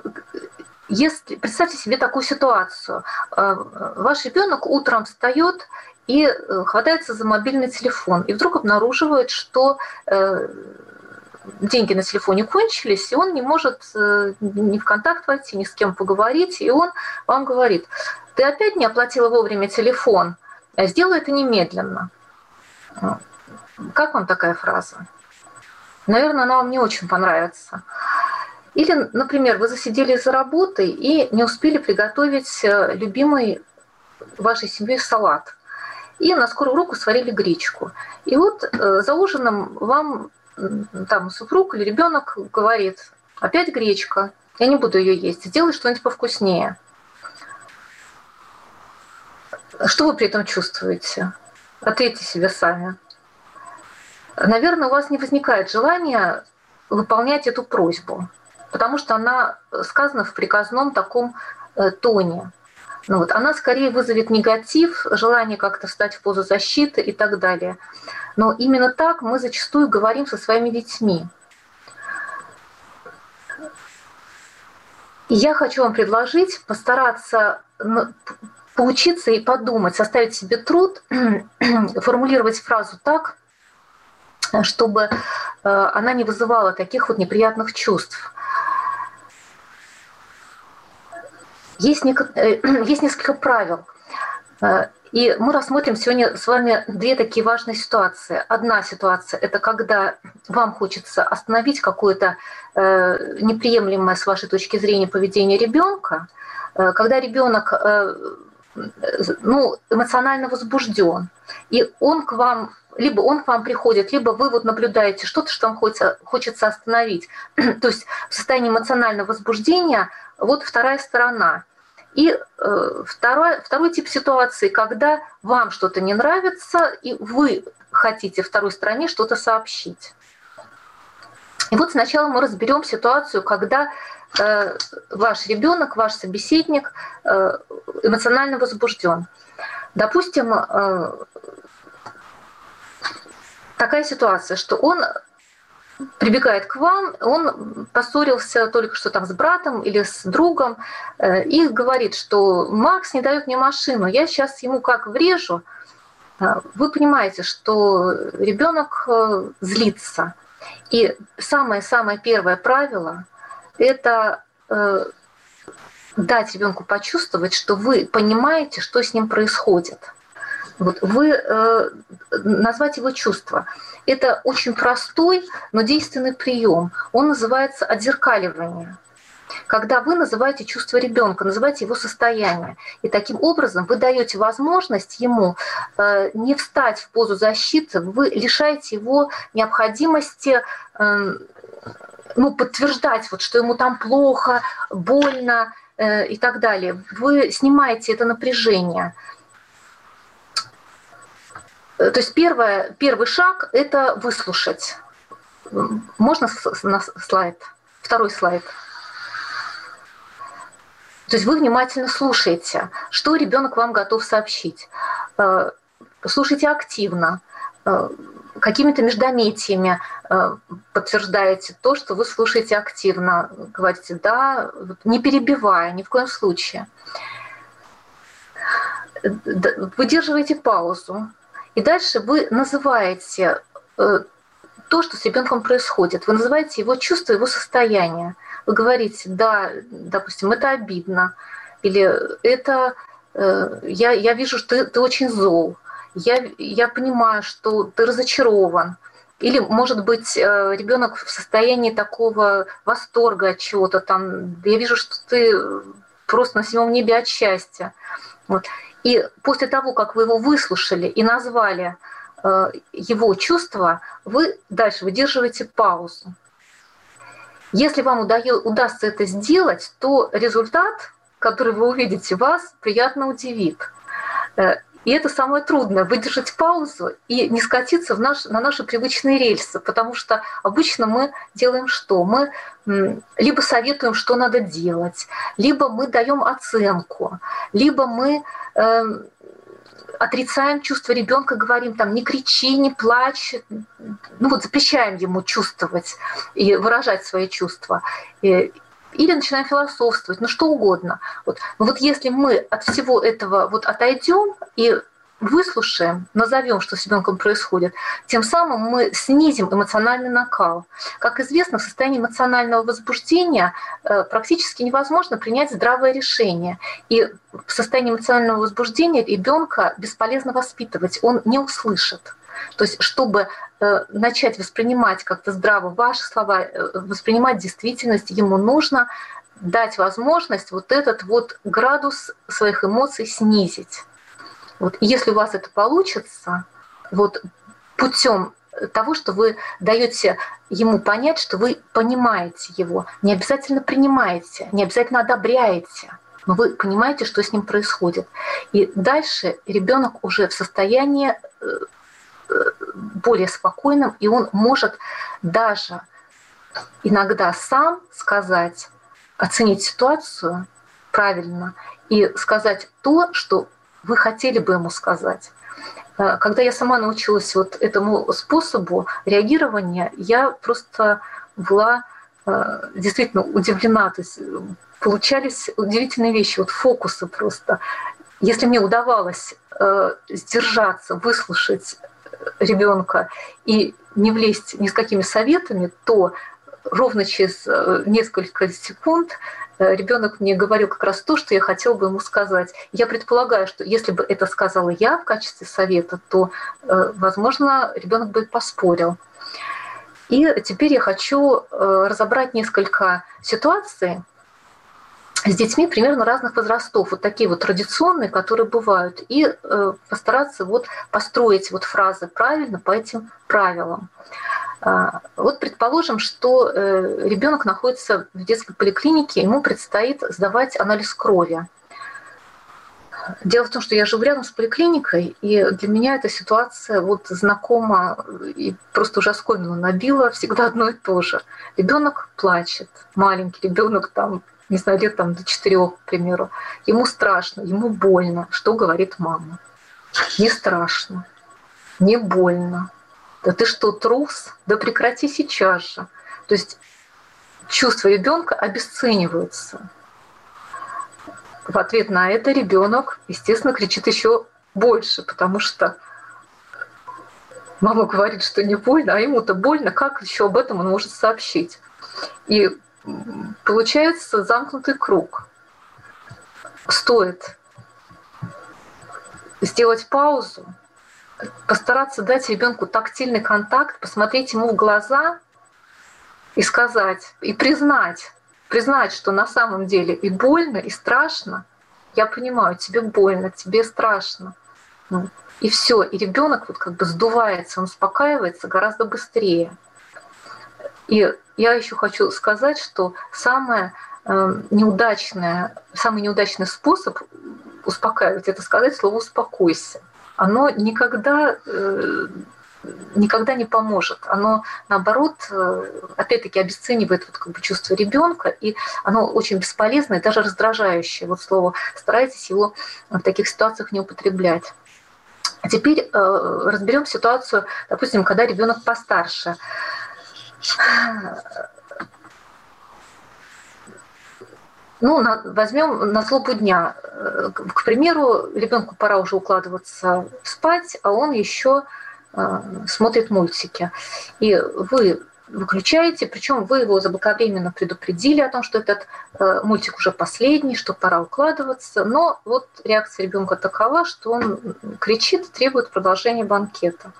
если представьте себе такую ситуацию, ваш ребенок утром встает и хватается за мобильный телефон, и вдруг обнаруживает, что деньги на телефоне кончились, и он не может ни в контакт войти, ни с кем поговорить, и он вам говорит, ты опять не оплатила вовремя телефон, а сделай это немедленно. Как вам такая фраза? Наверное, она вам не очень понравится. Или, например, вы засиделись за работой и не успели приготовить э, любимый вашей семьей салат. И на скорую руку сварили гречку. И вот э, за ужином вам там супруг или ребенок говорит, опять гречка, я не буду ее есть, сделай что-нибудь повкуснее. Что вы при этом чувствуете? Ответьте себе сами. Наверное, у вас не возникает желания выполнять эту просьбу, потому что она сказана в приказном таком э, тоне. Ну вот, она скорее вызовет негатив, желание как-то встать в позу защиты и так далее. Но именно так мы зачастую говорим со своими детьми. Я хочу вам предложить постараться поучиться и подумать, составить себе труд, *clears throat* формулировать фразу так, чтобы э, она не вызывала таких вот неприятных чувств. Есть, э, *clears throat* есть несколько правил. Э, и мы рассмотрим сегодня с вами две такие важные ситуации. Одна ситуация – это когда вам хочется остановить какое-то неприемлемое с вашей точки зрения поведение ребенка, когда ребенок ну, эмоционально возбужден, и он к вам либо он к вам приходит, либо вы вот наблюдаете что-то, что вам хочется, хочется остановить. *clears throat* То есть в состоянии эмоционального возбуждения вот вторая сторона. И э, второй, второй тип ситуации, когда вам что-то не нравится, и вы хотите второй стороне что-то сообщить. И вот сначала мы разберем ситуацию, когда ваш ребенок, ваш собеседник э, эмоционально возбужден. Допустим, э, такая ситуация, что он прибегает к вам, он поссорился только что там с братом или с другом э, и говорит, что Макс не дает мне машину, я сейчас ему как врежу. Э, вы понимаете, что ребенок э, злится. И самое-самое первое правило – это дать ребенку почувствовать, что вы понимаете, что с ним происходит. Вот вы назвать его чувства. Это очень простой, но действенный прием. Он называется отзеркаливание когда вы называете чувство ребенка, называете его состояние. И таким образом вы даете возможность ему э, не встать в позу защиты, вы лишаете его необходимости эм, ну, подтверждать, вот, что ему там плохо, больно э, и так далее. Вы снимаете это напряжение. Э, то есть первое, первый шаг – это выслушать. Можно на слайд? Второй слайд. То есть вы внимательно слушаете, что ребенок вам готов сообщить. Э, слушайте активно, э, какими-то междометиями подтверждаете то, что вы слушаете активно. Говорите «да», не перебивая ни в коем случае. Выдерживаете паузу, и дальше вы называете э, то, что с ребенком происходит. Вы называете его чувство, его состояние. Вы говорите, да, допустим, это обидно, или это э, я, я вижу, что ты, ты очень зол, я, я понимаю, что ты разочарован. Или, может быть, э, ребенок в состоянии такого восторга от чего-то там. Я вижу, что ты просто на седьмом небе от счастья. Вот. И после того, как вы его выслушали и назвали э, его чувства, вы дальше выдерживаете паузу. Если вам удастся это сделать, то результат, который вы увидите, вас приятно удивит. Э, и это самое трудное – выдержать паузу и не скатиться в наш, на наши привычные рельсы, потому что обычно мы делаем что? Мы либо советуем, что надо делать, либо мы даем оценку, либо мы э, отрицаем чувство ребенка, говорим там не кричи, не плачь, ну вот запрещаем ему чувствовать и выражать свои чувства или начинаем философствовать, ну что угодно. Вот. Но вот если мы от всего этого вот отойдем и выслушаем, назовем, что с ребенком происходит, тем самым мы снизим эмоциональный накал. Как известно, в состоянии эмоционального возбуждения э, практически невозможно принять здравое решение. И в состоянии эмоционального возбуждения ребенка бесполезно воспитывать, он не услышит. То есть, чтобы э, начать воспринимать как-то здраво ваши слова, э, воспринимать действительность, ему нужно дать возможность вот этот вот градус своих эмоций снизить. Вот. Если у вас это получится, вот путем того, что вы даете ему понять, что вы понимаете его, не обязательно принимаете, не обязательно одобряете, но вы понимаете, что с ним происходит. И дальше ребенок уже в состоянии э, более спокойным, и он может даже иногда сам сказать, оценить ситуацию правильно и сказать то, что вы хотели бы ему сказать. Э, когда я сама научилась вот этому способу реагирования, я просто была э, действительно удивлена. То есть получались удивительные вещи, вот фокусы просто. Если мне удавалось э, сдержаться, выслушать ребенка и не влезть ни с какими советами, то ровно через э, несколько секунд э, ребенок мне говорил как раз то, что я хотела бы ему сказать. Я предполагаю, что если бы это сказала я в качестве совета, то, э, возможно, ребенок бы поспорил. И теперь я хочу разобрать несколько ситуаций, с детьми примерно разных возрастов, вот такие вот традиционные, которые бывают, и э, постараться вот построить вот фразы правильно по этим правилам. А, вот предположим, что э, ребенок находится в детской поликлинике, ему предстоит сдавать анализ крови. Дело в том, что я живу рядом с поликлиникой, и для меня эта ситуация вот знакома и просто уже оскомину набила всегда одно и то же. Ребенок плачет, маленький ребенок там не знаю, лет там до четырех, к примеру, ему страшно, ему больно, что говорит мама. Не страшно, не больно. Да ты что, трус? Да прекрати сейчас же. То есть чувства ребенка обесцениваются. В ответ на это ребенок, естественно, кричит еще больше, потому что мама говорит, что не больно, а ему-то больно, как еще об этом он может сообщить? И получается замкнутый круг. Стоит сделать паузу, постараться дать ребенку тактильный контакт, посмотреть ему в глаза и сказать, и признать, признать, что на самом деле и больно, и страшно. Я понимаю, тебе больно, тебе страшно. Ну, и все, и ребенок вот как бы сдувается, он успокаивается гораздо быстрее. И я еще хочу сказать, что самое э, неудачное, самый неудачный способ успокаивать это сказать слово «успокойся». Оно никогда э, никогда не поможет. Оно, наоборот, э, опять-таки обесценивает вот как бы чувство ребенка, и оно очень бесполезное, даже раздражающее. Вот слово старайтесь его в таких ситуациях не употреблять. Теперь э, разберем ситуацию, допустим, когда ребенок постарше. Ну, на, возьмем на злобу дня. Э, к примеру, ребенку пора уже укладываться спать, а он еще э, смотрит мультики. И вы выключаете, причем вы его заблаговременно предупредили о том, что этот э, мультик уже последний, что пора укладываться, но вот реакция ребенка такова, что он кричит требует продолжения банкета.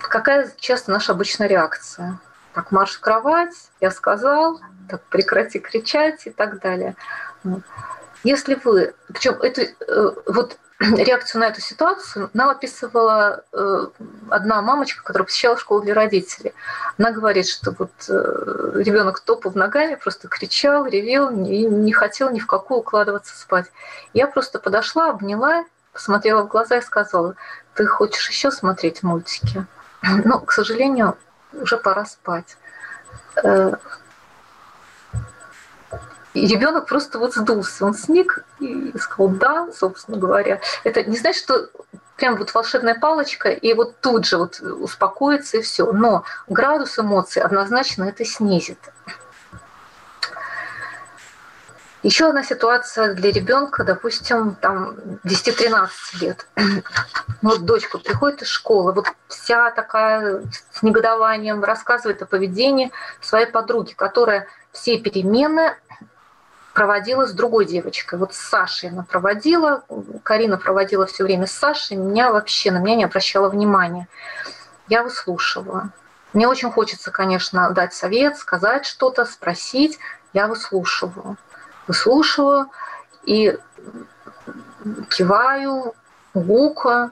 Какая часто наша обычная реакция? Так, марш в кровать, я сказал, так, прекрати кричать и так далее. Если вы, причем это, э, вот *clears throat* реакцию на эту ситуацию нам описывала э, одна мамочка, которая посещала школу для родителей. Она говорит, что вот э, ребенок топал ногами, просто кричал, ревел и не хотел ни в какую укладываться спать. Я просто подошла, обняла, посмотрела в глаза и сказала, ты хочешь еще смотреть мультики? *clears throat* Но, к сожалению, уже пора спать. И ребенок просто вот сдулся, он сник и сказал «да», собственно говоря. Это не значит, что прям вот волшебная палочка, и вот тут же вот успокоится и все. Но градус эмоций однозначно это снизит. Еще одна ситуация для ребенка, допустим, там 10-13 лет. *clears throat* Вот дочка приходит из школы, вот вся такая с негодованием рассказывает о поведении своей подруги, которая все перемены проводила с другой девочкой. Вот с Сашей она проводила, Карина проводила все время с Сашей, меня вообще на меня не обращала внимания. Я выслушивала. Мне очень хочется, конечно, дать совет, сказать что-то, спросить. Я выслушиваю. Выслушиваю и киваю, гукаю.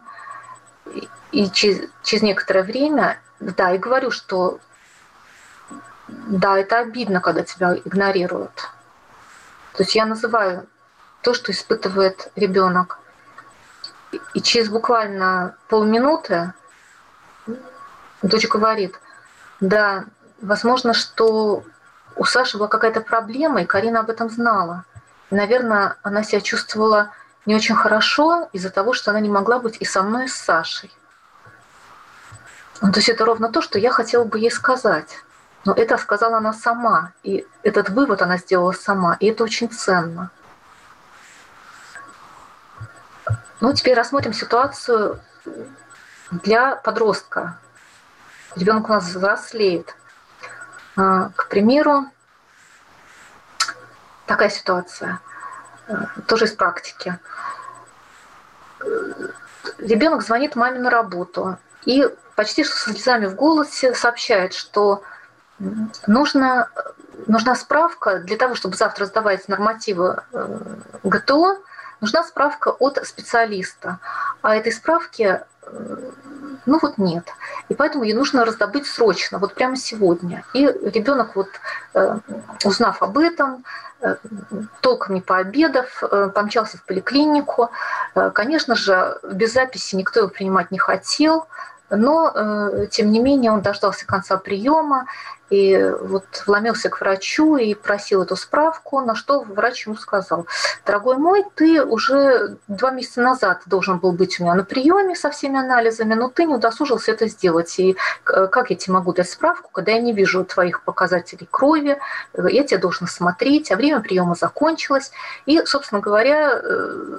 И через, через некоторое время, да, и говорю, что да, это обидно, когда тебя игнорируют. То есть я называю то, что испытывает ребенок. И через буквально полминуты дочь говорит, да, возможно, что у Саши была какая-то проблема, и Карина об этом знала. И, наверное, она себя чувствовала не очень хорошо из-за того, что она не могла быть и со мной, и с Сашей. Ну, то есть это ровно то, что я хотела бы ей сказать. Но это сказала она сама, и этот вывод она сделала сама, и это очень ценно. Ну, теперь рассмотрим ситуацию для подростка. Ребенок у нас взрослеет. А, к примеру, такая ситуация, а, тоже из практики. Ребенок звонит маме на работу и почти что с слезами в голосе сообщает, что нужно, нужна справка для того, чтобы завтра сдавать нормативы э, ГТО, нужна справка от специалиста. А этой справки э, ну вот нет. И поэтому ей нужно раздобыть срочно, вот прямо сегодня. И ребенок, вот, э, узнав об этом, толком не пообедав, помчался в поликлинику. Конечно же, без записи никто его принимать не хотел. Но, э, тем не менее, он дождался конца приема и вот вломился к врачу и просил эту справку, на что врач ему сказал, дорогой мой, ты уже два месяца назад должен был быть у меня на приеме со всеми анализами, но ты не удосужился это сделать. И как я тебе могу дать справку, когда я не вижу твоих показателей крови, я тебя должен смотреть, а время приема закончилось. И, собственно говоря, э,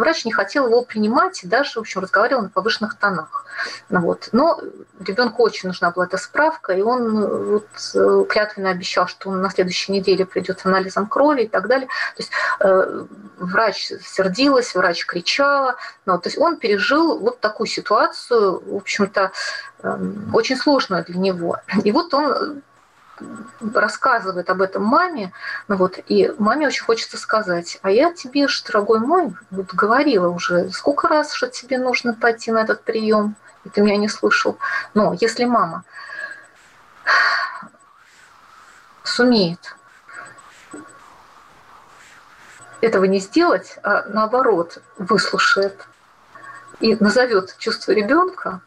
врач не хотел его принимать даже, в общем, разговаривал на повышенных тонах. Вот. Но ребенку очень нужна была эта справка, и он вот э, клятвенно обещал, что он на следующей неделе придет с анализом крови и так далее. То есть э, врач сердилась, врач кричала. Ну, то есть он пережил вот такую ситуацию, в общем-то, э, очень сложную для него. И вот он рассказывает об этом маме, ну вот, и маме очень хочется сказать, а я тебе, дорогой мой, вот говорила уже, сколько раз, что тебе нужно пойти на этот прием, и ты меня не слышал. Но если мама сумеет этого не сделать, а наоборот выслушает и назовет чувство ребенка,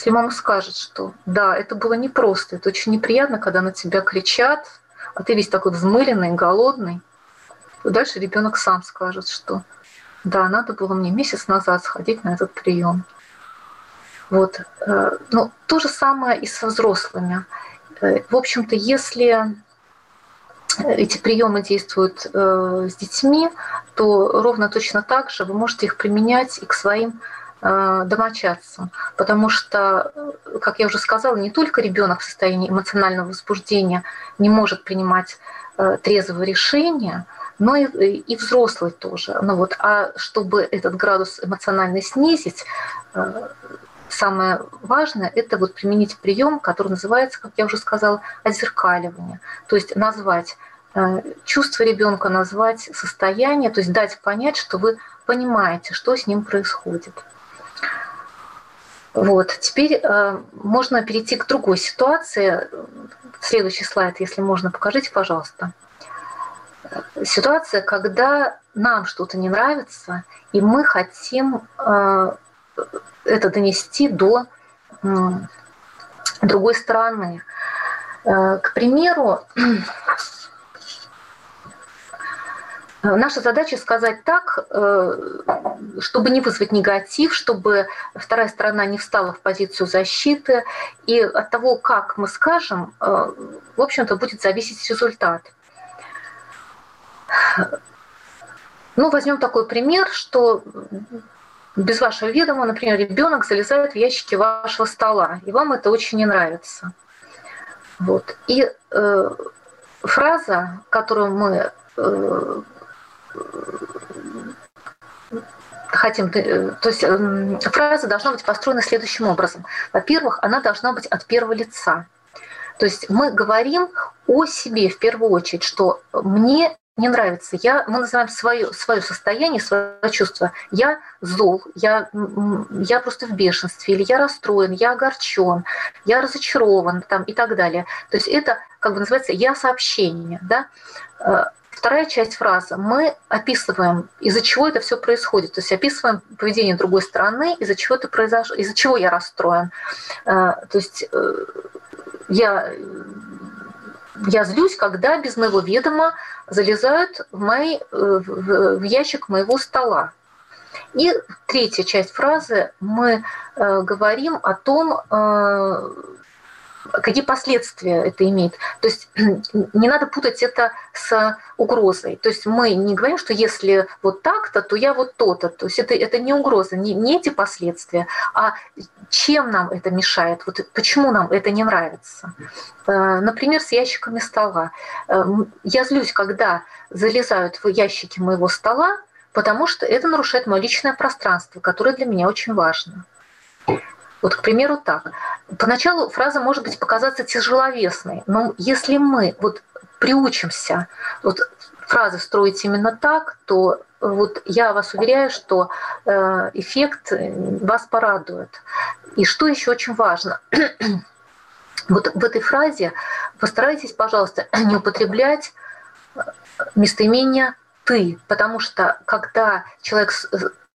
если мама скажет, что да, это было непросто, это очень неприятно, когда на тебя кричат, а ты весь такой взмыленный, голодный, то дальше ребенок сам скажет, что да, надо было мне месяц назад сходить на этот прием. Вот. Э, ну, то же самое и со взрослыми. Э, в общем-то, если эти приемы действуют э, с детьми, то ровно точно так же вы можете их применять и к своим домочадцам. Потому что, как я уже сказала, не только ребенок в состоянии эмоционального возбуждения не может принимать трезвого решения, но и, и взрослый тоже. Ну вот, а чтобы этот градус эмоциональный снизить, самое важное – это вот применить прием, который называется, как я уже сказала, отзеркаливание. То есть назвать э, чувство ребенка, назвать состояние, то есть дать понять, что вы понимаете, что с ним происходит. Вот. Теперь э, можно перейти к другой ситуации. Следующий слайд, если можно, покажите, пожалуйста. Ситуация, когда нам что-то не нравится, и мы хотим э, это донести до другой стороны. Э, к примеру, *clears throat* Наша задача сказать так, э, чтобы не вызвать негатив, чтобы вторая сторона не встала в позицию защиты. И от того, как мы скажем, э, в общем-то, будет зависеть результат. Ну, возьмем такой пример, что без вашего ведома, например, ребенок залезает в ящики вашего стола, и вам это очень не нравится. Вот. И э, фраза, которую мы э, хотим, э, то есть э, фраза должна быть построена следующим образом. Во-первых, она должна быть от первого лица. То есть мы говорим о себе в первую очередь, что мне не нравится. Я, мы называем свое, свое состояние, свое чувство. Я зол, я, я просто в бешенстве, или я расстроен, я огорчен, я разочарован там, и так далее. То есть это, как бы называется, я сообщение. Да? Вторая часть фразы. Мы описываем, из-за чего это все происходит. То есть описываем поведение другой стороны, из-за чего это произошло, из-за чего я расстроен. Э, то есть э, я я злюсь, когда без моего ведома залезают в, мои, э, в ящик моего стола. И третья часть фразы мы говорим о том, какие последствия это имеет. То есть *clears throat* не надо путать это с угрозой. То есть мы не говорим, что если вот так-то, то я вот то-то. То есть это, это не угроза, не, не эти последствия, а чем нам это мешает, вот почему нам это не нравится. Э, например, с ящиками стола. Э, я злюсь, когда залезают в ящики моего стола, потому что это нарушает мое личное пространство, которое для меня очень важно. Вот, к примеру, так. Поначалу фраза может быть показаться тяжеловесной, но если мы вот приучимся вот фразы строить именно так, то вот я вас уверяю, что э, эффект вас порадует. И что еще очень важно, *clears throat* вот в этой фразе постарайтесь, пожалуйста, *clears throat* не употреблять местоимение «ты», потому что когда человек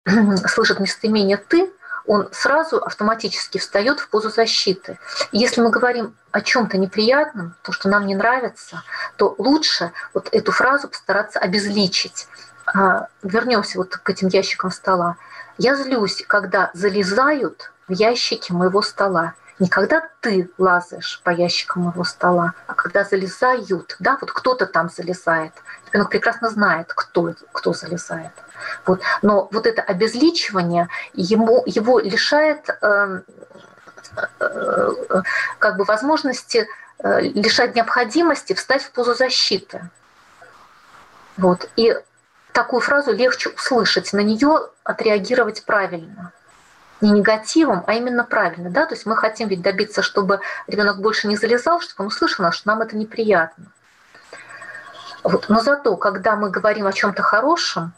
*clears throat* слышит местоимение «ты», он сразу автоматически встает в позу защиты. Если мы говорим о чем-то неприятном, то, что нам не нравится, то лучше вот эту фразу постараться обезличить. А, вернемся вот к этим ящикам стола. Я злюсь, когда залезают в ящики моего стола. Не когда ты лазаешь по ящикам моего стола, а когда залезают. Да, вот кто-то там залезает. Ребенок прекрасно знает, кто, кто залезает. Вот. Но вот это обезличивание ему, его лишает э, э, как бы возможности, э, лишает необходимости встать в позу защиты. Вот. И такую фразу легче услышать, на нее отреагировать правильно. Не негативом, а именно правильно. Да? То есть мы хотим ведь добиться, чтобы ребенок больше не залезал, чтобы он услышал что нам это неприятно. Вот. Но зато, когда мы говорим о чем-то хорошем,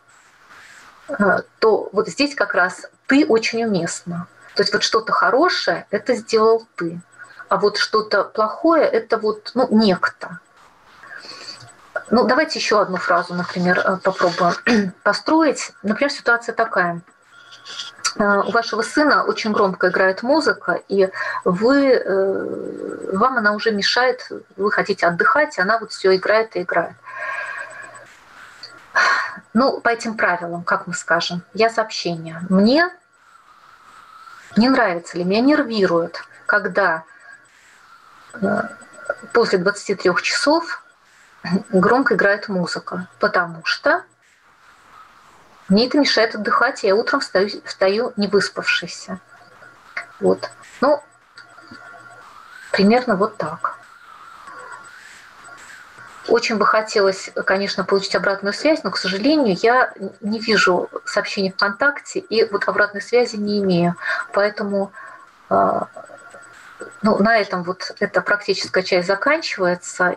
э, то вот здесь как раз ты очень уместно. То есть вот что-то хорошее – это сделал ты. А вот что-то плохое – это вот ну, некто. Ну, давайте еще одну фразу, например, э, попробуем *clears throat* построить. Например, ситуация такая. Э, у вашего сына очень громко играет музыка, и вы, э, вам она уже мешает, вы хотите отдыхать, она вот все играет и играет. Ну, по этим правилам, как мы скажем, я сообщение. Мне не нравится ли, меня нервирует, когда после 23 часов громко играет музыка, потому что мне это мешает отдыхать, я утром встаю, встаю не выспавшийся. Вот. Ну, примерно вот так. Очень бы хотелось, конечно, получить обратную связь, но, к сожалению, я не вижу сообщений ВКонтакте и вот обратной связи не имею. Поэтому а, ну, на этом вот эта практическая часть заканчивается.